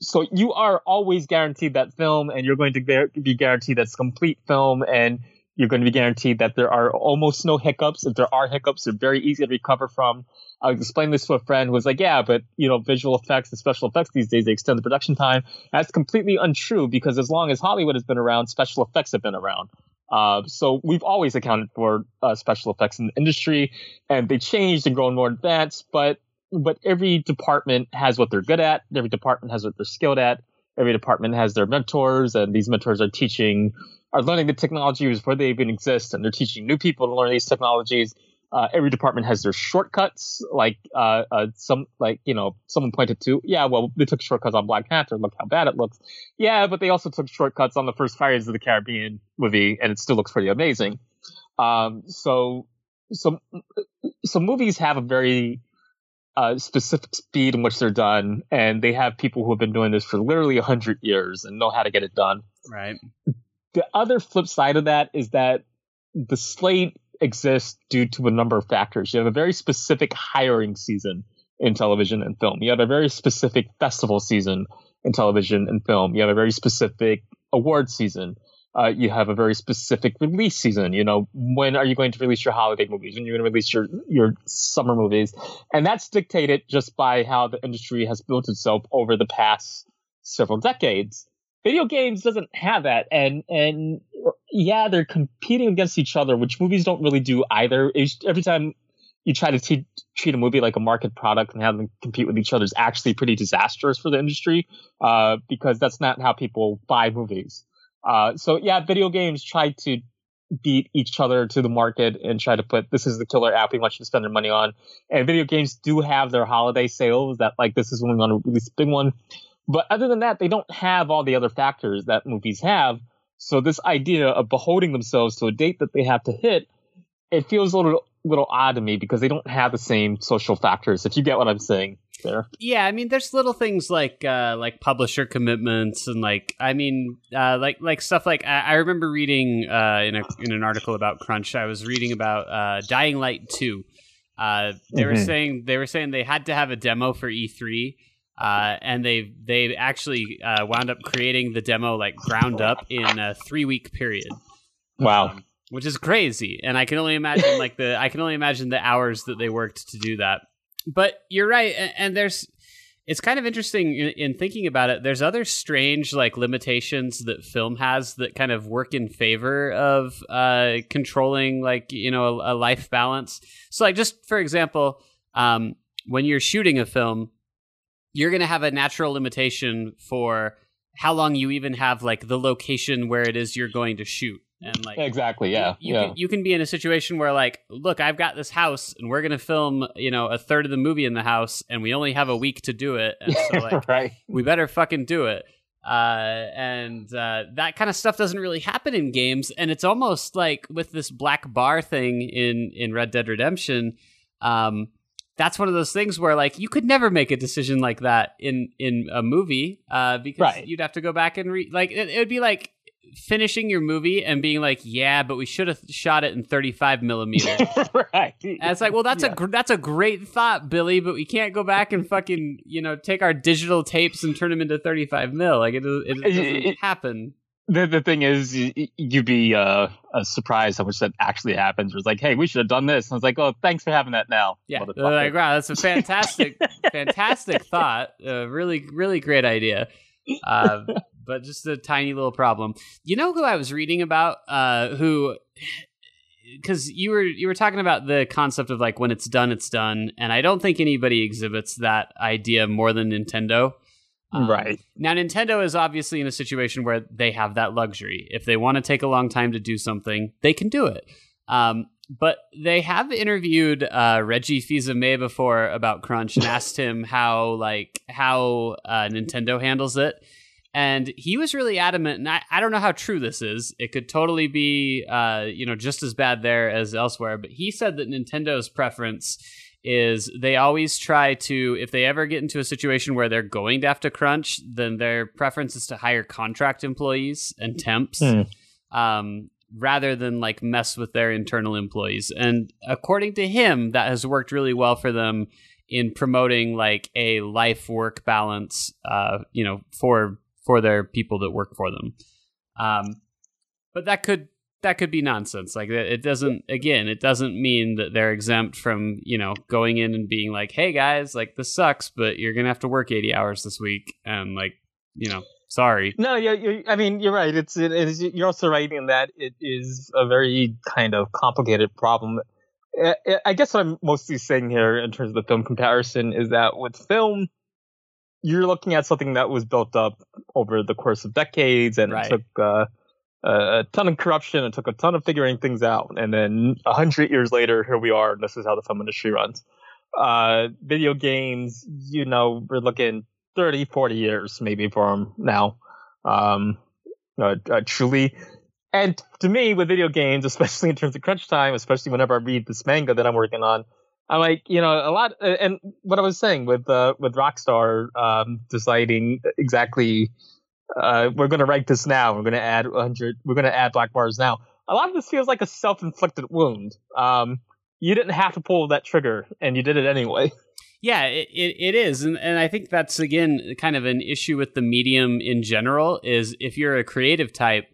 so you are always guaranteed that film and you're going to be guaranteed that's complete film and you're going to be guaranteed that there are almost no hiccups. If there are hiccups, they're very easy to recover from. I was explaining this to a friend who was like, yeah, but you know, visual effects and special effects these days, they extend the production time. That's completely untrue because as long as Hollywood has been around, special effects have been around. Uh, so we've always accounted for uh, special effects in the industry and they changed and grown more advanced, but but every department has what they're good at. Every department has what they're skilled at. Every department has their mentors, and these mentors are teaching, are learning the technologies before they even exist, and they're teaching new people to learn these technologies. Uh, every department has their shortcuts, like uh, uh, some, like you know, someone pointed to, yeah, well, they took shortcuts on Black Panther. Look how bad it looks. Yeah, but they also took shortcuts on the first Pirates of the Caribbean movie, and it still looks pretty amazing. Um, so, so, so movies have a very uh, specific speed in which they're done, and they have people who have been doing this for literally a hundred years and know how to get it done. Right. The other flip side of that is that the slate exists due to a number of factors. You have a very specific hiring season in television and film. You have a very specific festival season in television and film. You have a very specific award season uh, you have a very specific release season. You know, when are you going to release your holiday movies? When you're going to release your your summer movies, and that's dictated just by how the industry has built itself over the past several decades. Video games doesn't have that, and and yeah, they're competing against each other, which movies don't really do either. It's, every time you try to t- treat a movie like a market product and have them compete with each other is actually pretty disastrous for the industry uh, because that's not how people buy movies. Uh, so yeah, video games try to beat each other to the market and try to put this is the killer app we want you to spend your money on. And video games do have their holiday sales that like this is when we want to release a big one. But other than that, they don't have all the other factors that movies have. So this idea of beholding themselves to a date that they have to hit, it feels a little little odd to me because they don't have the same social factors. If you get what I'm saying there. Yeah, I mean, there's little things like uh, like publisher commitments and like I mean, uh, like like stuff like I, I remember reading uh, in a in an article about Crunch. I was reading about uh, Dying Light two. Uh, they mm-hmm. were saying they were saying they had to have a demo for E3. Uh, and they they actually uh, wound up creating the demo like ground up in a three week period. Wow, um, which is crazy. And I can only imagine like the I can only imagine the hours that they worked to do that but you're right, and, there's it's kind of interesting in, in, thinking about it. There's other strange like limitations that film has that kind of work in favor of uh, controlling like you know a, a, life balance. So like just for example, um, when you're shooting a film, you're going to have a natural limitation for how long you even have like the location where it is you're going to shoot and like exactly yeah you, yeah. Can, you can be in a situation where like look i've got this house and we're gonna film you know a third of the movie in the house and we only have a week to do it and so like right. we better fucking do it uh, and uh, that kind of stuff doesn't really happen in games and it's almost like with this black bar thing in in red dead redemption um, that's one of those things where like you could never make a decision like that in in a movie uh, because right. you'd have to go back and read like it, it would be like finishing your movie and being like, "Yeah, but we should have shot it in 35 millimeter." right. And it's like, well, that's yeah. a that's a great thought, Billy, but we can't go back and fucking you know take our digital tapes and turn them into 35 mil. Like it, it, it doesn't it, happen. The, the thing is, you'd be uh, uh, surprised how much that actually happens. It's like, hey, we should have done this. And I was like, oh, thanks for having that now. Yeah, like, wow, that's a fantastic, fantastic thought. Uh, really, really great idea. Uh, but just a tiny little problem. You know who I was reading about? Uh, who because you were you were talking about the concept of like when it's done, it's done, and I don't think anybody exhibits that idea more than Nintendo. Um, right now, Nintendo is obviously in a situation where they have that luxury. If they want to take a long time to do something, they can do it. Um, but they have interviewed uh, Reggie Fils-Aimé before about Crunch and asked him how like how uh, Nintendo handles it, and he was really adamant. And I, I don't know how true this is. It could totally be uh, you know just as bad there as elsewhere. But he said that Nintendo's preference is they always try to if they ever get into a situation where they're going to have to crunch, then their preference is to hire contract employees and temps. Hmm. Um, rather than like mess with their internal employees. And according to him, that has worked really well for them in promoting like a life work balance, uh, you know, for for their people that work for them. Um, but that could that could be nonsense. Like it doesn't. Again, it doesn't mean that they're exempt from you know going in and being like, "Hey guys, like this sucks, but you're gonna have to work eighty hours this week," and like you know Sorry. No, you, you, I mean, you're right. It's it is. You're also right in that it is a very kind of complicated problem. I guess what I'm mostly saying here in terms of the film comparison is that with film, you're looking at something that was built up over the course of decades and right. took uh, a ton of corruption. and took a ton of figuring things out. And then a hundred years later, here we are, and this is how the film industry runs. Uh, video games, you know, we're looking 30, 40 years maybe for him now. Um, uh, uh, truly. And to me, with video games, especially in terms of crunch time, especially whenever I read this manga that I'm working on, I'm like, you know, a lot. Uh, and what I was saying with uh, with Rockstar um, deciding exactly, uh, we're going to write this now. We're going to add 100. We're going to add black bars now. A lot of this feels like a self-inflicted wound. Um, you didn't have to pull that trigger, and you did it anyway. Yeah, it, it, it is. And, and I think that's, again, kind of an issue with the medium in general is if you're a creative type,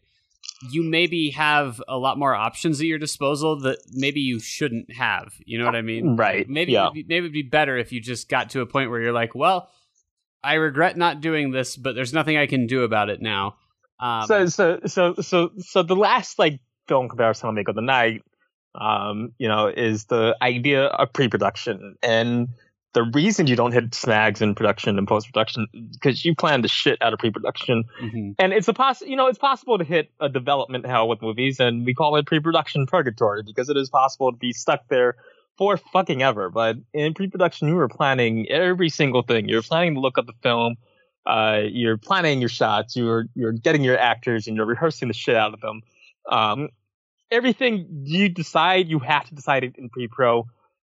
you maybe have a lot more options at your disposal that maybe you shouldn't have. You know what I mean? Right. Maybe yeah. maybe it'd be better if you just got to a point where you're like, well, I regret not doing this, but there's nothing I can do about it now. Um, so so so so so the last like film comparison I'll make of the night, um, you know, is the idea of pre-production and the reason you don't hit snags in production and post production because you plan the shit out of pre production, mm-hmm. and it's a poss you know it's possible to hit a development hell with movies, and we call it pre production purgatory because it is possible to be stuck there for fucking ever. But in pre production, you were planning every single thing. You're planning the look of the film. Uh, you're planning your shots. You're you're getting your actors, and you're rehearsing the shit out of them. Um, everything you decide, you have to decide it in pre pro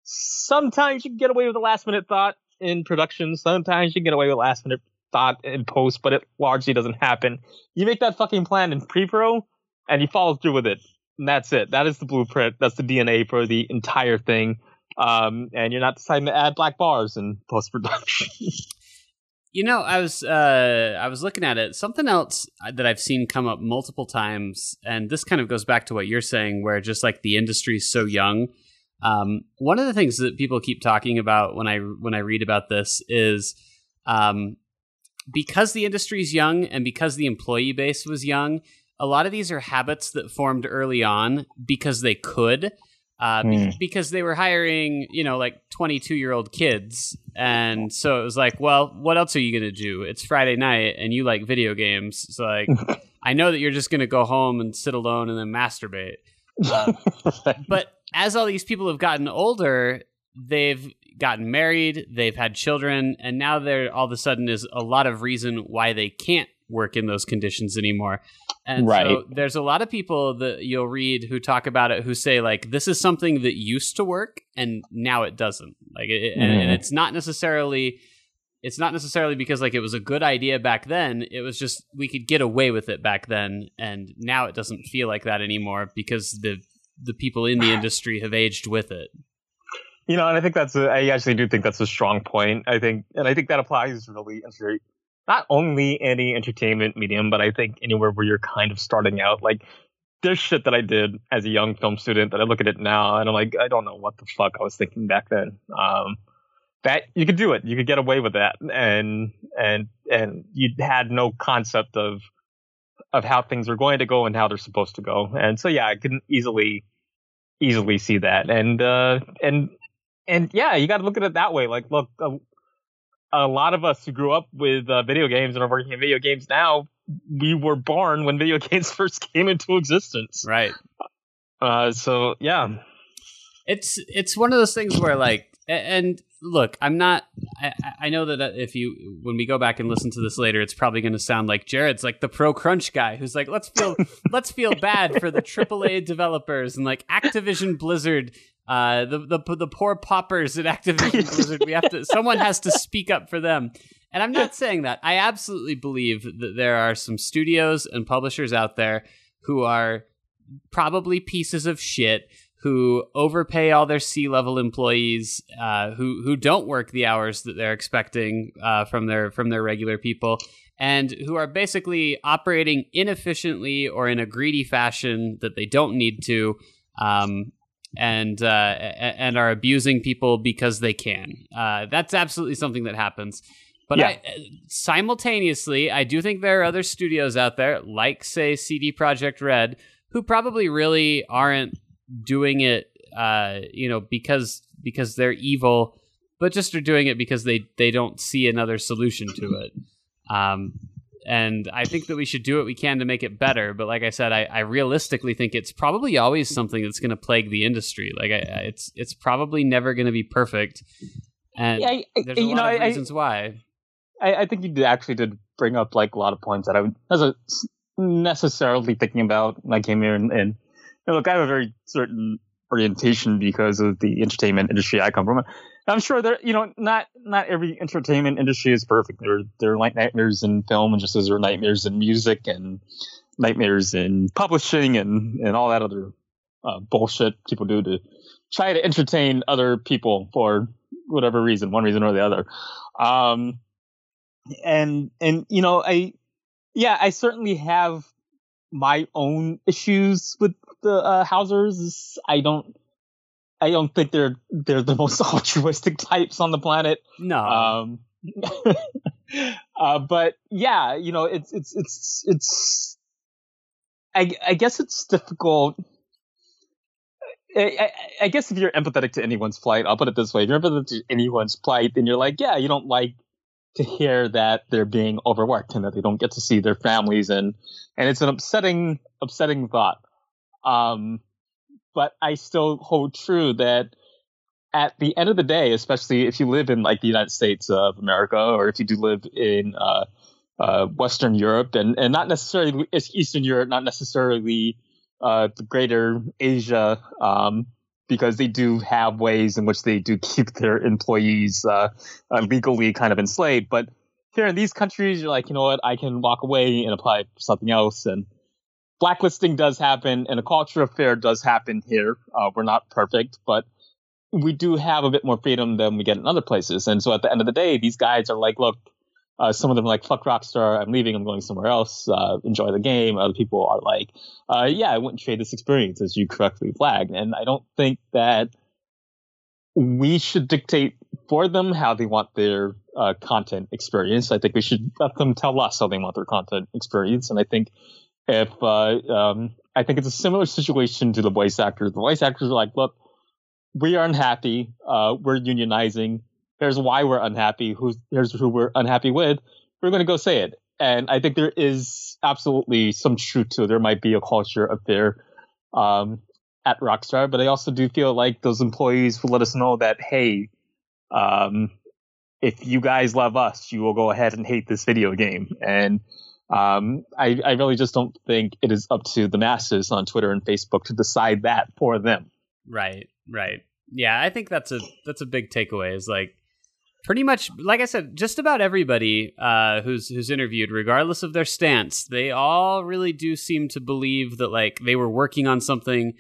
sometimes you can get away with a last minute thought in production. Sometimes you can get away with a last minute thought in post, but it largely doesn't happen. You make that fucking plan in pre pro and you follow through with it. And that's it. That is the blueprint. That's the DNA for the entire thing. Um, and you're not deciding to add black bars in post production. you know, I was uh, I was looking at it. Something else that I've seen come up multiple times, and this kind of goes back to what you're saying, where just like the industry is so young um, one of the things that people keep talking about when I when I read about this is um, because the industry is young and because the employee base was young. A lot of these are habits that formed early on because they could, uh, mm. be- because they were hiring, you know, like 22 year old kids. And so it was like, well, what else are you going to do? It's Friday night and you like video games. So, like, I know that you're just going to go home and sit alone and then masturbate. Uh, but as all these people have gotten older, they've gotten married, they've had children, and now there all of a sudden is a lot of reason why they can't work in those conditions anymore. And right. so there's a lot of people that you'll read who talk about it who say like this is something that used to work and now it doesn't. Like it, mm. and, and mm-hmm. it's not necessarily it's not necessarily because like it was a good idea back then it was just we could get away with it back then and now it doesn't feel like that anymore because the the people in the industry have aged with it. You know, and I think that's a, I actually do think that's a strong point. I think, and I think that applies really not only any entertainment medium, but I think anywhere where you're kind of starting out. Like, there's shit that I did as a young film student that I look at it now and I'm like, I don't know what the fuck I was thinking back then. Um, that you could do it. You could get away with that, and and and you had no concept of of how things are going to go and how they're supposed to go. And so yeah, I can easily easily see that. And uh and and yeah, you got to look at it that way. Like, look, a, a lot of us who grew up with uh, video games and are working in video games now, we were born when video games first came into existence. Right. Uh, so yeah, it's it's one of those things where like and look i'm not I, I, know that if you when we go back and listen to this later it's probably going to sound like jared's like the pro crunch guy who's like let's feel let's feel bad for the aaa developers and like activision blizzard uh the the, the poor poppers at activision blizzard. We have to someone has to speak up for them. And i'm not saying that. I absolutely believe that there are some studios and publishers out there who are probably pieces of shit who overpay all their C level employees, uh, who who don't work the hours that they're expecting uh, from their from their regular people, and who are basically operating inefficiently or in a greedy fashion that they don't need to, um, and uh, and are abusing people because they can. Uh, that's absolutely something that happens. But yeah. I, simultaneously, I do think there are other studios out there, like say CD Projekt Red, who probably really aren't doing it uh, you know because because they're evil but just are doing it because they they don't see another solution to it um, and I think that we should do what we can to make it better. But like I said, I, I realistically think it's probably always something that's going to plague the industry. Like I, it's it's probably never going to be perfect, and yeah, I, there's a lot know, of reasons why. I, think you actually did bring up like a lot of points that I wasn't necessarily thinking about when I came here, and, and look, I have a very certain orientation because of the entertainment industry I come from. I'm sure there, you know, not not every entertainment industry is perfect. There there are nightmares in film, and just as there are nightmares in music and nightmares in publishing and and all that other uh, bullshit people do to try to entertain other people for whatever reason, one reason or the other. Um, and and you know, I yeah, I certainly have my own issues with the uh, Housers. I don't. I don't think they're they're the most altruistic types on the planet. No. Um, uh, but yeah, you know, it's it's it's it's. I I guess it's difficult. I, I, I guess if you're empathetic to anyone's plight, I'll put it this way: if you're empathetic to anyone's plight, then you're like, yeah, you don't like to hear that they're being overworked and that they don't get to see their families and and it's an upsetting upsetting thought um but i still hold true that at the end of the day especially if you live in like the united states of america or if you do live in uh, uh, western europe and and not necessarily eastern europe not necessarily uh, the greater asia um because they do have ways in which they do keep their employees uh, uh, legally kind of enslaved. But here in these countries, you're like, you know what, I can walk away and apply for something else. And blacklisting does happen, and a culture affair does happen here. Uh, we're not perfect, but we do have a bit more freedom than we get in other places. And so at the end of the day, these guys are like, look, uh, some of them are like, fuck Rockstar, I'm leaving, I'm going somewhere else, uh, enjoy the game. Other people are like, uh, yeah, I wouldn't trade this experience, as you correctly flagged. And I don't think that we should dictate for them how they want their uh, content experience. I think we should let them tell us how they want their content experience. And I think if, uh, um, I think it's a similar situation to the voice actors. The voice actors are like, look, we are unhappy, uh, we're unionizing here's why we're unhappy, who's here's who we're unhappy with, we're going to go say it. And I think there is absolutely some truth to it. There might be a culture up there um, at Rockstar, but I also do feel like those employees will let us know that, hey, um, if you guys love us, you will go ahead and hate this video game. And um, I, I really just don't think it is up to the masses on Twitter and Facebook to decide that for them. Right, right. Yeah, I think that's a that's a big takeaway. Is like pretty much like I said, just about everybody uh, who's who's interviewed, regardless of their stance, they all really do seem to believe that like they were working on something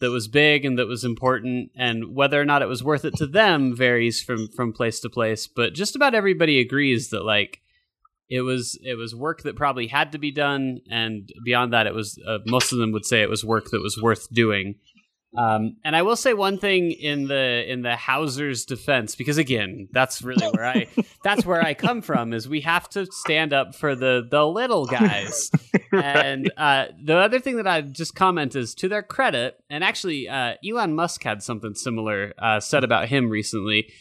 that was big and that was important, and whether or not it was worth it to them varies from from place to place. But just about everybody agrees that like it was it was work that probably had to be done, and beyond that, it was uh, most of them would say it was work that was worth doing. Um, and I will say one thing in the in the Houser's defense, because again, that's really where I that's where I come from. Is we have to stand up for the the little guys. right. And uh, the other thing that I just comment is to their credit, and actually, uh, Elon Musk had something similar uh, said about him recently.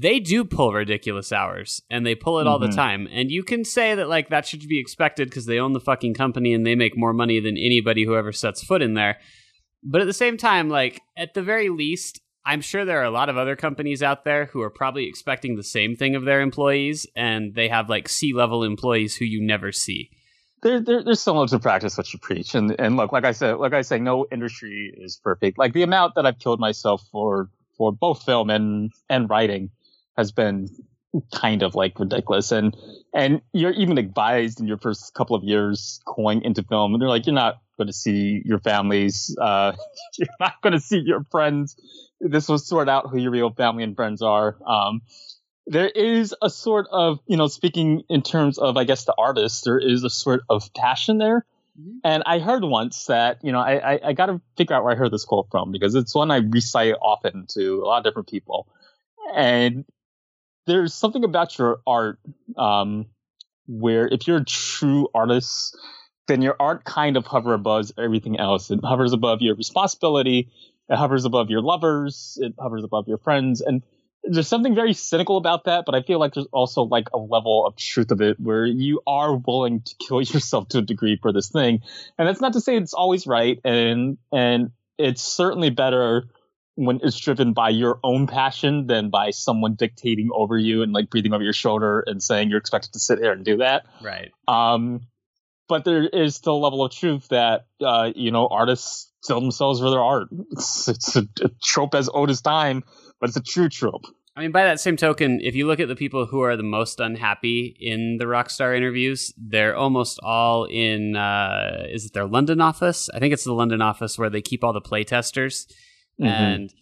They do pull ridiculous hours, and they pull it all mm-hmm. the time. And you can say that like that should be expected because they own the fucking company and they make more money than anybody who ever sets foot in there but at the same time, like at the very least, I'm sure there are a lot of other companies out there who are probably expecting the same thing of their employees, and they have like C level employees who you never see. There, there, there's so much to practice what you preach, and and look, like I said, like I say, no industry is perfect. Like the amount that I've killed myself for for both film and and writing has been kind of like ridiculous, and and you're even advised in your first couple of years going into film, and they're like, you're not going to see your families. Uh, you're not going to see your friends. This will sort out who your real family and friends are. Um, there is a sort of, you know, speaking in terms of, I guess, the artist, there is a sort of passion there. Mm-hmm. And I heard once that, you know, I, I, I got to figure out where I heard this quote from because it's one I recite often to a lot of different people. And there's something about your art um, where if you're a true artist, then your art kind of hovers above everything else. It hovers above your responsibility. It hovers above your lovers. It hovers above your friends. And there's something very cynical about that, but I feel like there's also like a level of truth of it where you are willing to kill yourself to a degree for this thing. And that's not to say it's always right. And, and it's certainly better when it's driven by your own passion than by someone dictating over you and like breathing over your shoulder and saying you're expected to sit here and do that. Right. Um, but there is still a level of truth that uh, you know artists sell themselves for their art. It's, it's a, a, trope as old as time, but it's a true trope. I mean, by that same token, if you look at the people who are the most unhappy in the Rockstar interviews, they're almost all in. Uh, is it their London office? I think it's the London office where they keep all the playtesters, mm-hmm. and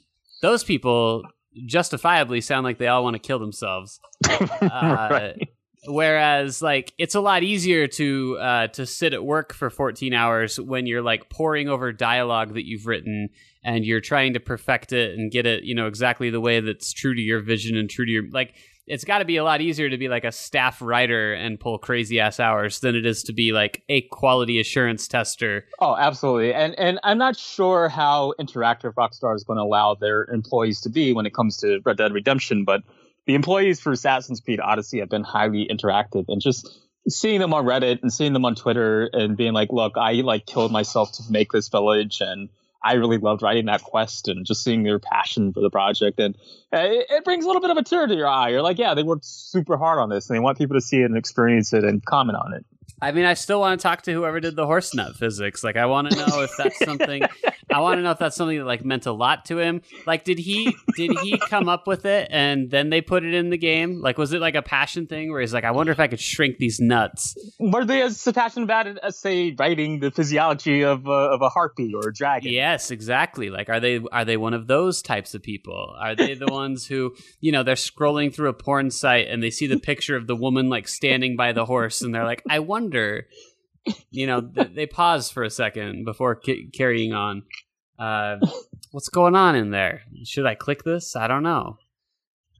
those people justifiably sound like they all want to kill themselves. Uh, right. Whereas, like, it's a lot easier to uh, to sit at work for 14 hours when you're like poring over dialogue that you've written and you're trying to perfect it and get it, you know, exactly the way that's true to your vision and true to your like. It's got to be a lot easier to be like a staff writer and pull crazy ass hours than it is to be like a quality assurance tester. Oh, absolutely. And and I'm not sure how interactive Rockstar is going to allow their employees to be when it comes to Red Dead Redemption, but the employees for Assassin's Creed Odyssey have been highly interactive and just seeing them on Reddit and seeing them on Twitter and being like, look, I like killed myself to make this village and I really loved writing that quest and just seeing their passion for the project. And uh, it, it, brings a little bit of a tear to your eye. You're like, yeah, they worked super hard on this and they want people to see it and experience it and comment on it. I mean, I still want to talk to whoever did the horse nut physics. Like, I want to know if that's something. I want to know if that's something that like meant a lot to him. Like, did he did he come up with it and then they put it in the game? Like, was it like a passion thing where he's like, I wonder if I could shrink these nuts? Were they as passionate about it as say writing the physiology of uh, of a harpy or a dragon? Yes, exactly. Like, are they are they one of those types of people? Are they the ones who you know they're scrolling through a porn site and they see the picture of the woman like standing by the horse and they're like, I wonder wonder. You know, th- they pause for a second before c- carrying on. Uh, what's going on in there? Should I click this? I don't know.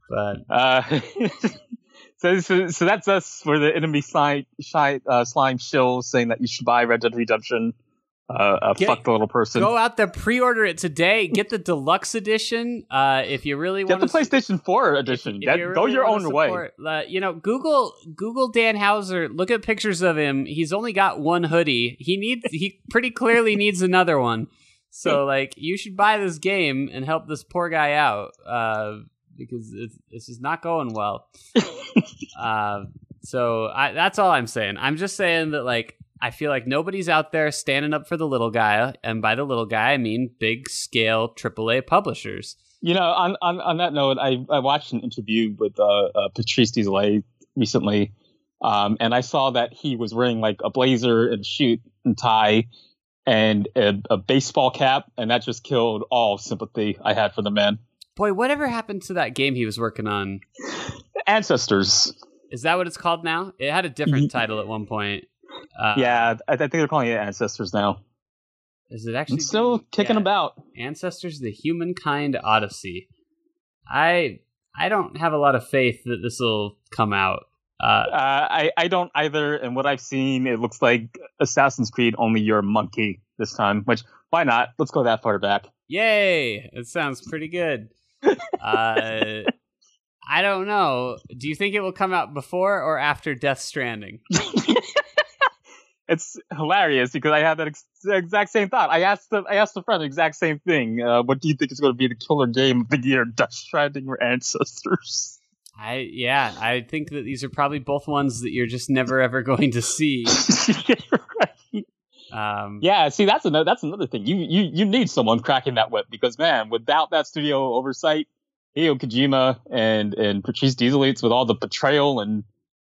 But uh, so, so, so that's us for the enemy slime, shy, uh, slime shill saying that you should buy Red Dead Redemption uh, a get, fuck the little person. Go out there, pre-order it today. Get the deluxe edition. Uh, if you really want to get the PlayStation Four edition. If, if that, really go your own support, way. Uh, you know, Google Google Dan Houser. Look at pictures of him. He's only got one hoodie. He needs. he pretty clearly needs another one. So like, you should buy this game and help this poor guy out. Uh, because it's, this is not going well. uh, so I, that's all I'm saying. I'm just saying that like I feel like nobody's out there standing up for the little guy, and by the little guy, I mean big scale AAA publishers. You know, on on, on that note, I, I watched an interview with uh, uh, Patrice Désilets recently, um, and I saw that he was wearing like a blazer and shoot and tie and a, a baseball cap, and that just killed all sympathy I had for the man. Boy, whatever happened to that game he was working on? Ancestors. Is that what it's called now? It had a different title at one point. Uh, yeah, I, I, think they're calling it Ancestors now. Is it actually It's still kicking yeah. about. Ancestors: The Humankind Odyssey. I I don't have a lot of faith that this will come out. Uh, Uh, I I don't either. And what I've seen, it looks like Assassin's Creed. Only you're a monkey this time. Which why not? Let's go that far back. yay! It sounds pretty good. Uh, I don't know. Do you think it will come out before or after Death Stranding? it's hilarious because I had that ex- exact same thought. I asked the I asked a friend the exact same thing. Uh, what do you think is going to be the killer game of the year? Death Stranding or Ancestors? I yeah, I think that these are probably both ones that you're just never ever going to see. Um, yeah, see that's another that's another thing. You you you need someone cracking that whip because man, without that studio oversight, Hideo Kojima and and Patrice Désilets with all the betrayal and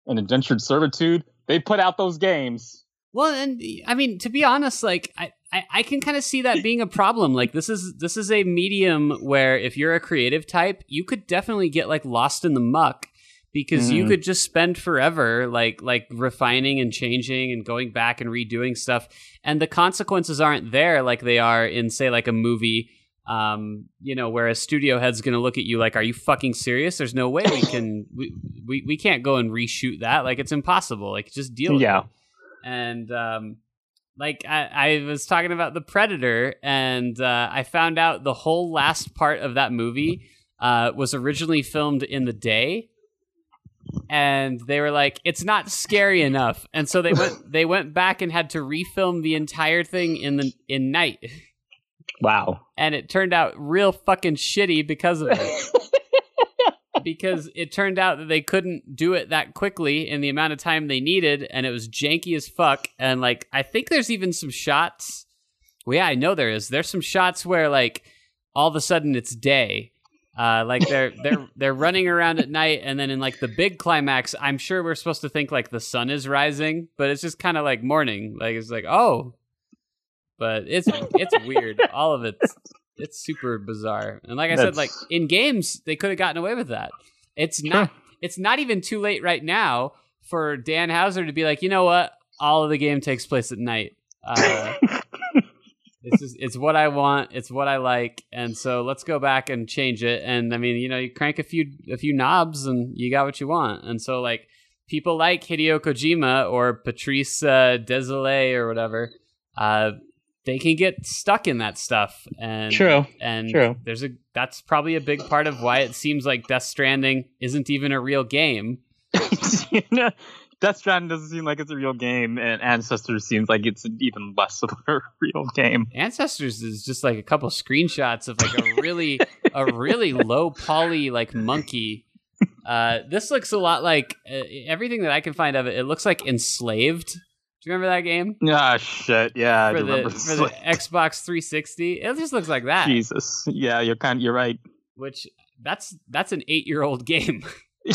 and indentured servitude, they put out those games. Well, and I mean, to be honest, like I, I, I can kind of see that being a problem. Like this is this is a medium where if you're a creative type, you could definitely get like lost in the muck because you Mhm. could just spend forever like like refining and changing and going back and redoing stuff, and the consequences aren't there like they are in say like a movie. Um, you know, where a studio head's going to look at you like, "Are you fucking serious? There's no way we can we, we we can't go and reshoot that. Like it's impossible. Like just deal with Yeah. it." And um, like I, I was talking about the Predator, and uh, I found out the whole last part of that movie uh, was originally filmed in the day, and they were like, "It's not scary enough," and so they went they went back and had to refilm the entire thing in the in night, Wow. and it turned out real fucking shitty because of it. because it turned out that they couldn't do it that quickly in the amount of time they needed and it was janky as fuck. And like i think there's even some shots well yeah i know there is. There's some shots where like all of a sudden it's day. Uh, like they're they're they're running around at night and then in like the big climax i'm sure we're supposed to think like the sun is rising but it's just kind of like morning. Like it's like oh. But it's it's weird. All of it's it's super bizarre. And like i said like in games they could have gotten away with that. It's not it's not even too late right now for Dan Houser to be like you know what? All of the game takes place at night. Uh, it's just it's what i want. It's what i like. And so let's go back and change it. And i mean you know you crank a few a few knobs and you got what you want. And so like people like hideo kojima or patrice uh, Désilets or whatever uh, they can get stuck in that stuff and True. and True. there's a that's probably a big part of why it seems like Death Stranding isn't even a real game. you know, Death Stranding doesn't seem like it's a real game, and Ancestors seems like it's even less of a real game. Ancestors is just like a couple screenshots of like a really a really low poly like monkey. Uh, this looks a lot like uh, everything that I can find of it. It looks like Enslaved. Do you remember that game Ah, shit. Yeah, I for the remember. for the Xbox 360? It just looks like that. Jesus. Yeah, you're kind. You're right. Which that's that's an eight year old game.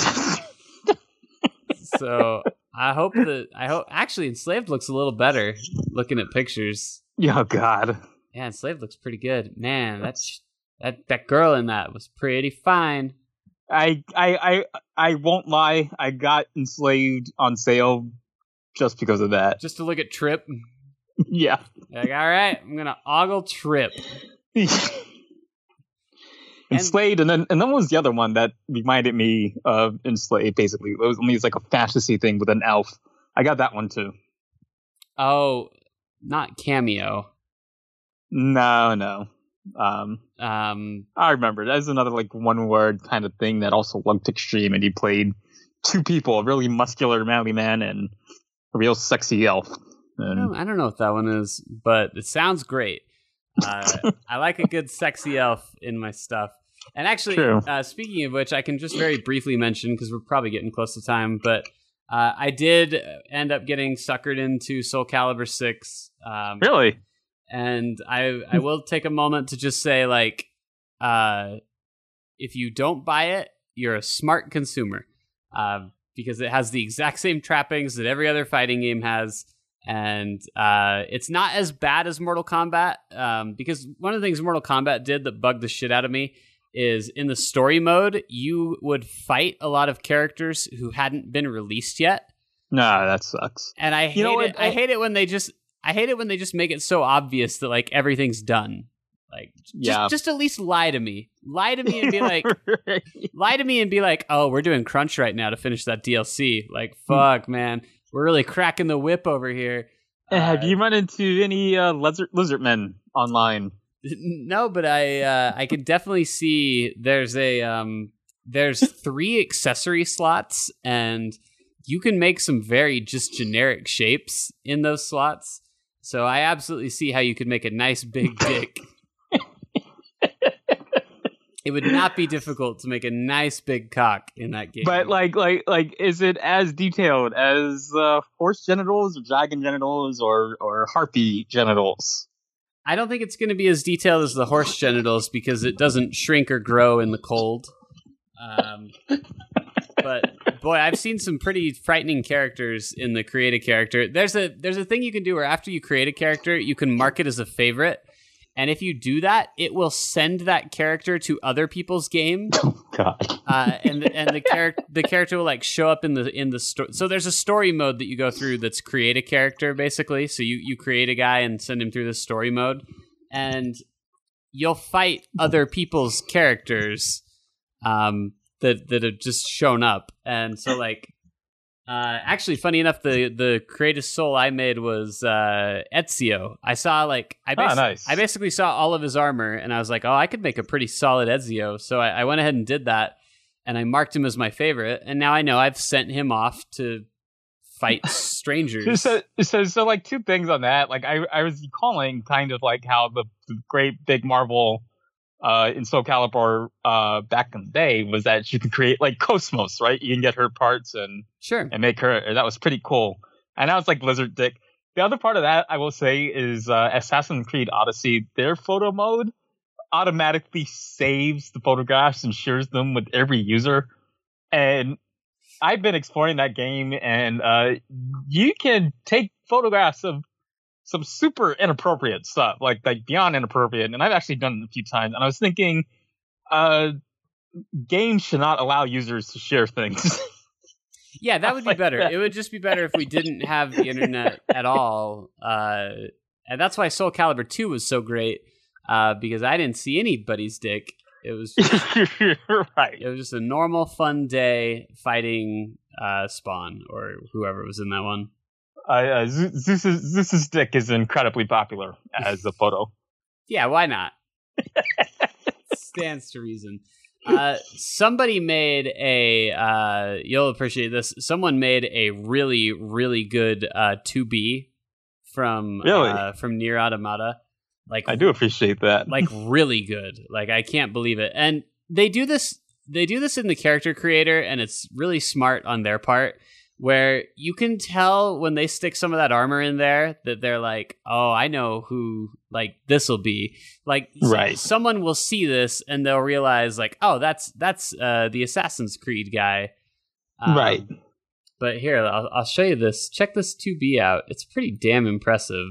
so I hope that I hope actually Enslaved looks a little better looking at pictures. oh God. Yeah, Enslaved looks pretty good. Man, that's that that girl in that was pretty fine. I I I I won't lie. I got enslaved on sale just because of that. Just to look at Trip, yeah. like all right, I'm gonna ogle Trip. Enslaved, and then and then was the other one that reminded me of Enslaved? Basically, it was only like a fantasy thing with an elf. I got that one too. Oh, not Kameo. No, no. Um, Um, I remember. That's another like one word kind of thing that also looked extreme, and he played two people: a really muscular, manly man and real sexy elf. I don't, I don't know what that one is, but it sounds great. Uh, I like a good sexy elf in my stuff. And actually, uh, speaking of which, I can just very briefly mention because we're probably getting close to time, but uh, I did end up getting suckered into Soul Calibur Six. Um, really, and I I will take a moment to just say like uh if you don't buy it you're a smart consumer uh, because it has the exact same trappings that every other fighting game has and uh it's not as bad as Mortal Kombat um because one of the things Mortal Kombat did that bugged the shit out of me is in the story mode you would fight a lot of characters who hadn't been released yet no, that sucks. and I You hate know it. I I- hate it when they just I hate it when they just make it so obvious that like everything's done. Like, just, Yeah. just at least lie to me. Lie to me and be like, lie to me and be like, oh, we're doing crunch right now to finish that DLC. Like, fuck, man, we're really cracking the whip over here. Have Uh, you run into any uh, lizard lizard men online? No, but I uh, I can definitely see there's a um there's three accessory slots and you can make some very just generic shapes in those slots. So I absolutely see how you could make a nice big dick. It would not be difficult to make a nice big cock in that game. But like, like, like, is it as detailed as uh, horse genitals, or dragon genitals, or or harpy genitals? I don't think it's going to be as detailed as the horse genitals because it doesn't shrink or grow in the cold. Um, but boy, I've seen some pretty frightening characters in the create a character. There's a there's a thing you can do where after you create a character, you can mark it as a favorite, and if you do that, it will send that character to other people's game, Oh God! uh, and the, and the character the character will like show up in the in the story. So there's a story mode that you go through that's create a character basically. So you you create a guy and send him through the story mode, and you'll fight other people's characters um, that that have just shown up. And so like. Uh, actually, funny enough, the the greatest soul I made was uh, Ezio. I saw like I basi- nice. I basically saw all of his armor, and I was like, oh, I could make a pretty solid Ezio. So I, I went ahead and did that, and I marked him as my favorite. And now I know I've sent him off to fight strangers. So, so, so, like two things on that. Like, I, I was recalling kind of like how the, the great big Marvel uh, in Soul Calibur uh, back in the day was that you could create like Cosmos, right? You can get her parts and sure. and make her. and That was pretty cool. And that was like Lizard Dick. The other part of that I will say is uh, Assassin's Creed Odyssey. Their photo mode automatically saves the photographs and shares them with every user. And I've been exploring that game, and uh, you can take photographs of some super inappropriate stuff, like like beyond inappropriate. And I've actually done it a few times. And I was thinking, uh, games should not allow users to share things. Yeah, that would be like better. that. It would just be better if we didn't have the internet at all. Uh, and that's why Soul Calibur 2 was so great uh, because I didn't see anybody's dick. It was just, right. it was just a normal fun day fighting uh, Spawn or whoever was in that one. Uh, uh, Zeus- Zeus's, Zeus's dick is incredibly popular as a photo. Yeah, why not? Stands to reason. Uh, somebody made a. Uh, you'll appreciate this. Someone made a really, really good uh, 2B from Really? uh, from Nier Automata. Like I do appreciate that. like really good. Like I can't believe it. And they do this they do this in the character creator and it's really smart on their part where you can tell when they stick some of that armor in there that they're like, "Oh, I know who like this will be." Like Right. someone will see this and they'll realize like, "Oh, that's that's uh the Assassin's Creed guy." Um, Right. But here, I'll, I'll show you this. Check this 2B out. It's pretty damn impressive.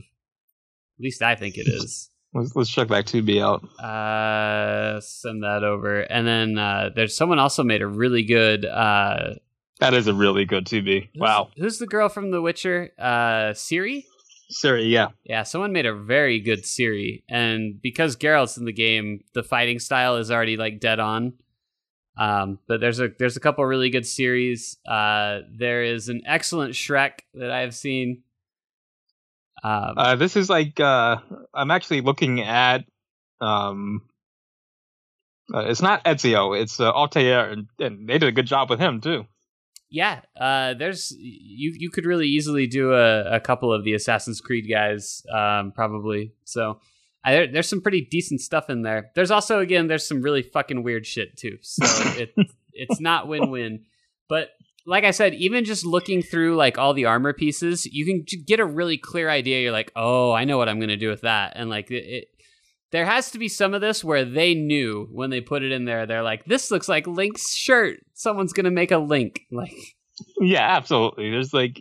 At least I think it is. let's, let's check that 2B out. Uh, send that over, and then uh, there's someone also made a really good. Uh, That is a really good 2B. who's- Wow. who's the girl from The Witcher? Uh, Ciri. Ciri, yeah. Yeah, someone made a very good Ciri, and because Geralt's in the game, the fighting style is already like dead on. Um, but there's a there's a couple really good series. Uh, there is an excellent Shrek that I've seen. Um, Uh, this is like, uh, I'm actually looking at, um, uh, it's not Ezio, it's uh, Altair, and, and they did a good job with him, too. Yeah, uh, there's you. You could really easily do a, a couple of the Assassin's Creed guys, um, probably. So I, there, there's some pretty decent stuff in there. There's also again, there's some really fucking weird shit too. So it it's not win win. But like I said, even just looking through like all the armor pieces, you can get a really clear idea. You're like, oh, I know what I'm gonna do with that, and like it. it there has to be some of this where they knew when they put it in there. They're like, "This looks like Link's shirt. Someone's gonna make a Link." Like, Yeah, absolutely. There's like,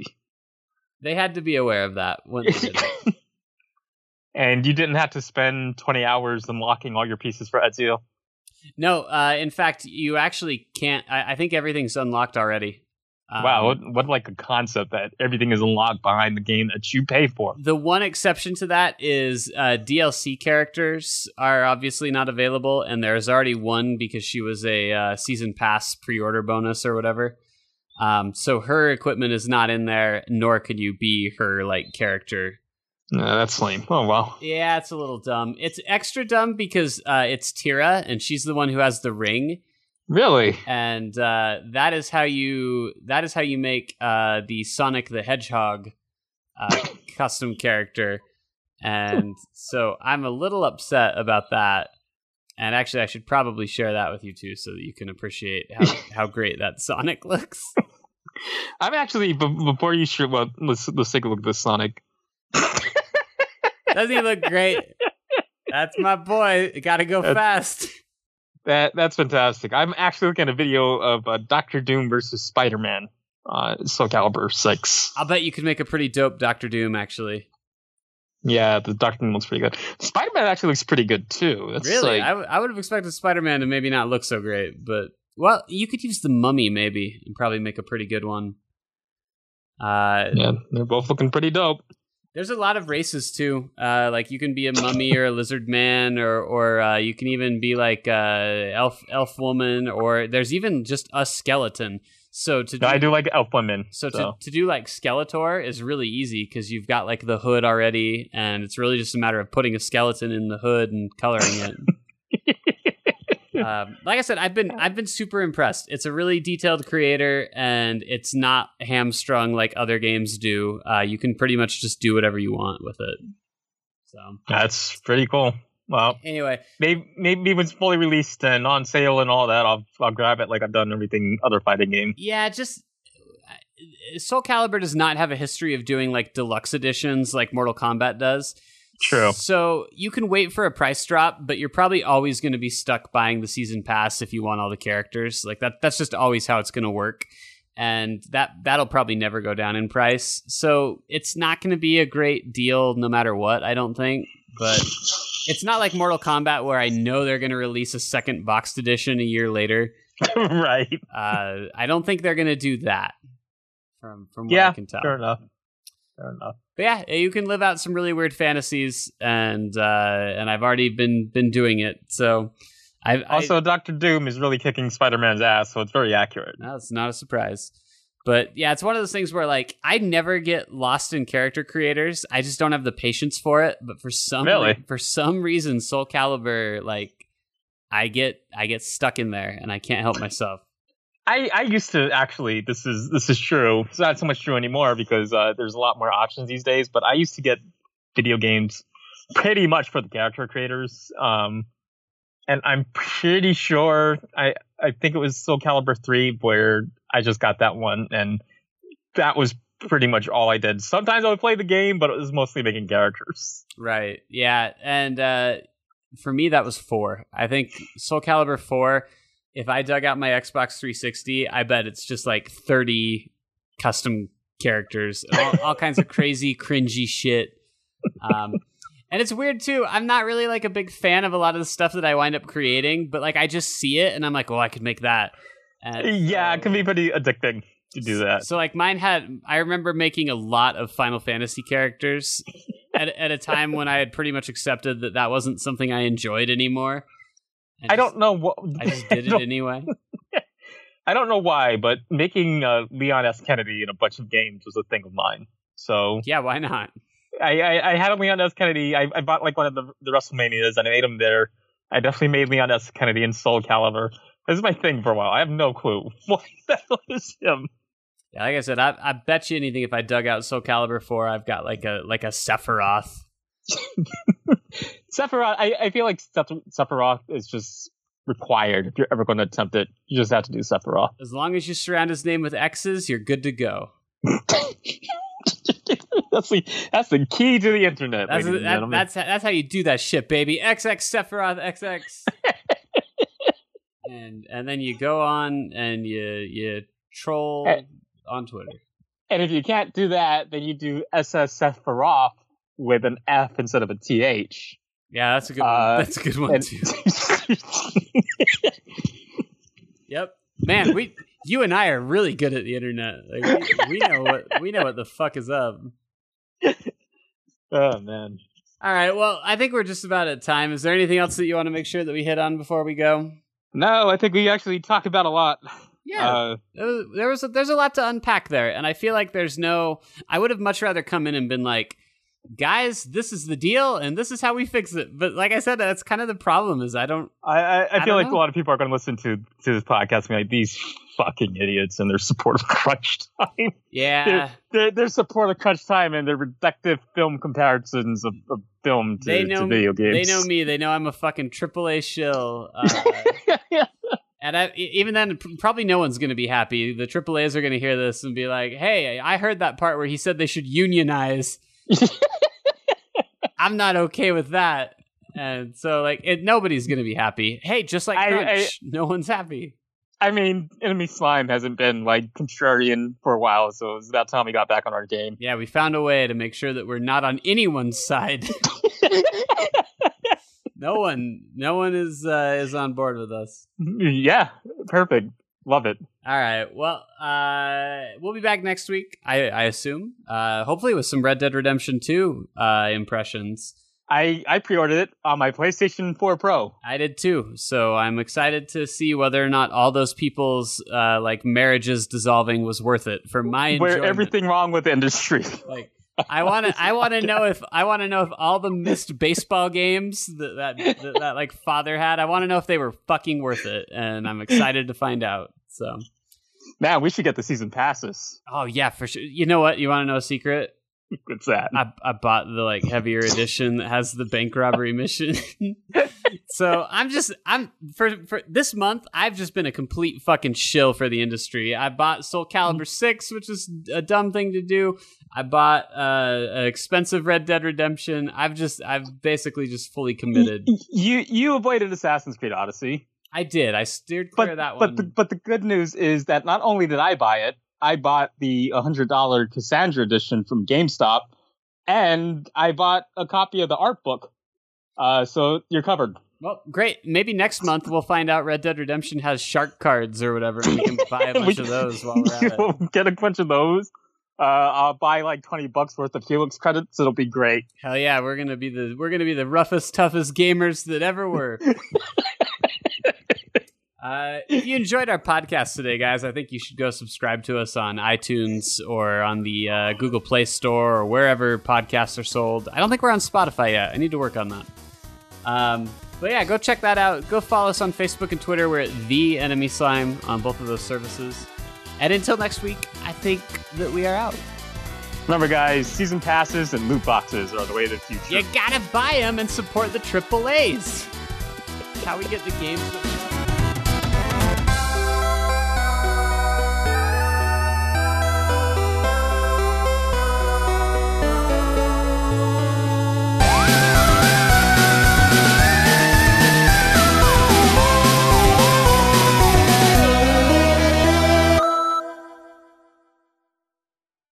They had to be aware of that when they did and you didn't have to spend 20 hours unlocking all your pieces for Ezio. No, uh, in fact, you actually can't. I, I think everything's unlocked already. Um, wow, what, what like a concept that everything is unlocked behind the game that you pay for. The one exception to that is uh, DLC characters are obviously not available, and there's already one because she was a uh, season pass pre-order bonus or whatever. Um, so her equipment is not in there, nor could you be her like character. No, that's lame. Oh well. Yeah, it's a little dumb. It's extra dumb because uh, it's Tira, and she's the one who has the ring, Really? and uh, that is how you that is how you make uh, the Sonic the Hedgehog uh, custom character. And so I'm a little upset about that. And actually, I should probably share that with you too, so that you can appreciate how, how great that Sonic looks. I'm actually b- before you shoot. Well, let's let's take a look at this Sonic. Doesn't he look great? That's my boy. Got to go That's- fast. That that's fantastic. I'm actually looking at a video of uh, Doctor Doom versus Spider Man. Uh, Soul Calibur six. I'll bet you could make a pretty dope Doctor Doom, actually. Yeah, the Doctor Doom looks pretty good. Spider Man actually looks pretty good too. That's really? like- I, w- I would have expected Spider Man to maybe not look so great, but well, you could use the Mummy maybe and probably make a pretty good one. Uh, yeah, they're both looking pretty dope. There's a lot of races too. Uh, like you can be a mummy or a lizard man, or or uh, you can even be like uh, elf elf woman, or there's even just a skeleton. So to do, I do like Elf Women. so, So, to, to do like Skeletor is really easy because you've got like the hood already, and it's really just a matter of putting a skeleton in the hood and coloring it. um, like I said, I've been I've been super impressed. It's a really detailed creator, and it's not hamstrung like other games do. Uh, you can pretty much just do whatever you want with it. So that's pretty cool. Well, anyway, maybe maybe when it's fully released and on sale and all that, I'll I'll grab it like I've done everything other fighting game. yeah, just uh, Soul Calibur does not have a history of doing like deluxe editions like Mortal Kombat does. True. So you can wait for a price drop, but you're probably always going to be stuck buying the season pass if you want all the characters. Like that that's just always how it's going to work. And that that'll probably never go down in price. So it's not going to be a great deal no matter what, I don't think, but it's not like Mortal Kombat where I know they're going to release a second boxed edition a year later. right. Uh, I don't think they're going to do that. From from what I can tell. Fair enough. Fair enough. But yeah, you can live out some really weird fantasies, and uh, and I've already been been doing it. So I've Also, Doctor Doom is really kicking Spider Man's ass, so it's very accurate. I, no, it's not a surprise. But yeah, it's one of those things where like I never get lost in character creators. I just don't have the patience for it. But for some Really? for some reason, Soul Calibur like I get I get stuck in there, and I can't help myself. I, I used to actually this is this is true. It's not so much true anymore because uh, there's a lot more options these days. But I used to get video games pretty much for the character creators. Um, and I'm pretty sure I I think it was Soul Calibur three where I just got that one, and that was pretty much all I did. Sometimes I would play the game, but it was mostly making characters. Right. Yeah. And uh, for me, that was four. I think Soul Calibur 4, if I dug out my Xbox 360, I bet it's just like 30 custom characters, all, all kinds of crazy, cringy shit. Um, and it's weird too. I'm not really like a big fan of a lot of the stuff that I wind up creating, but like I just see it and I'm like, oh, I could make that. And yeah, so- it can be pretty addicting to do that. so like mine had I remember making a lot of Final Fantasy characters at at a time when I had pretty much accepted that that wasn't something I enjoyed anymore. I don't know what I just did it anyway. I don't know why, but making uh, Leon S. Kennedy in a bunch of games was a thing of mine. So Yeah, why not? I, I, I had a Leon S. Kennedy. I, I bought like one of the, the WrestleManias and I made him there. I definitely made Leon S. Kennedy in Soul Calibur. This is my thing for a while. I have no clue. What the hell is him? Yeah, like I said, I, I bet you anything if I dug out Soul Calibur four, I've got like a like a Sephiroth. Sephiroth, I, I feel like Seph- Sephiroth is just required if you're ever going to attempt it. You just have to do Sephiroth. As long as you surround his name with X's, you're good to go. that's the that's the key to the internet, That's that, that's that's how you do that shit, baby. XX Sephiroth XX. and and then you go on and you you troll Eh. on Twitter. And if you can't do that, then you do SS Sephiroth with an F instead of a TH. Yeah, that's a good Uh, one. That's a good one And- too. Yep. Man, we You and I are really good at the internet. Like we, we know what we know what the fuck is up. oh man. All right. Well, I think we're just about at time. Is there anything else that you want to make sure that we hit on before we go? No, I think we actually talked about a lot. Yeah, uh, there was a, there's a lot to unpack there, and I feel like there's no. I would have much rather come in and been like, guys, this is the deal, and this is how we fix it. But like I said, that's kind of the problem. Is I don't. I I, I feel like know. a lot of people are going to listen to to this podcast and be like these fucking idiots and their support of crunch time. Yeah, their, their, support of crunch time and their reductive film comparisons of, of film to, they know, to video games. They know me. They know I'm a fucking AAA shill. Uh, And I, even then, probably no one's going to be happy. The AAA's are going to hear this and be like, "Hey, I heard that part where he said they should unionize." I'm not okay with that. And so, like, it, nobody's going to be happy. Hey, just like Crunch, I, I, no one's happy. I mean, Enemy Slime hasn't been like contrarian for a while, so it's about time we got back on our game. Yeah, we found a way to make sure that we're not on anyone's side. no one, no one is uh, is on board with us. Yeah, perfect. Love it. All right. Well, uh, we'll be back next week. I, I assume. Uh, hopefully with some Red Dead Redemption Two uh, impressions. I I pre-ordered it on my PlayStation 4 Pro. I did too. So I'm excited to see whether or not all those people's uh, like marriages dissolving was worth it for my enjoyment. Where everything wrong with industry. Like I want to. I want to know if I want to know if all the missed baseball games that that, that, that like father had. I want to know if they were fucking worth it, and I'm excited to find out. So, man, we should get the season passes. Oh yeah, for sure. You know what? You want to know a secret? What's that? I, I bought the like heavier edition that has the bank robbery mission. so I'm just I'm for for this month I've just been a complete fucking shill for the industry. I bought Soul Calibur six, which is a dumb thing to do. I bought uh, an expensive Red Dead Redemption. I've just I've basically just fully committed. You you avoided Assassin's Creed Odyssey. I did. I steered clear but, of that one. But the, but the good news is that not only did I buy it, I bought the $100 Cassandra edition from GameStop, and I bought a copy of the art book. Uh, so you're covered. Well, great. Maybe next month we'll find out Red Dead Redemption has shark cards or whatever, and we can buy a bunch we, of those while we're at it. Get a bunch of those. Uh, I'll buy like twenty bucks worth of Felix credits. It'll be great. Hell yeah, we're gonna be the we're gonna be the roughest, toughest gamers that ever were. Uh, if you enjoyed our podcast today, guys, I think you should go subscribe to us on iTunes or on the uh, Google Play Store or wherever podcasts are sold. I don't think we're on Spotify yet. I need to work on that. Um, but yeah, go check that out. Go follow us on Facebook and Twitter. We're at The Enemy Slime on both of those services. And until next week, I think that we are out. Remember, guys, season passes and loot boxes are the way of the future. You gotta buy them and support the triple A's. how we get the games that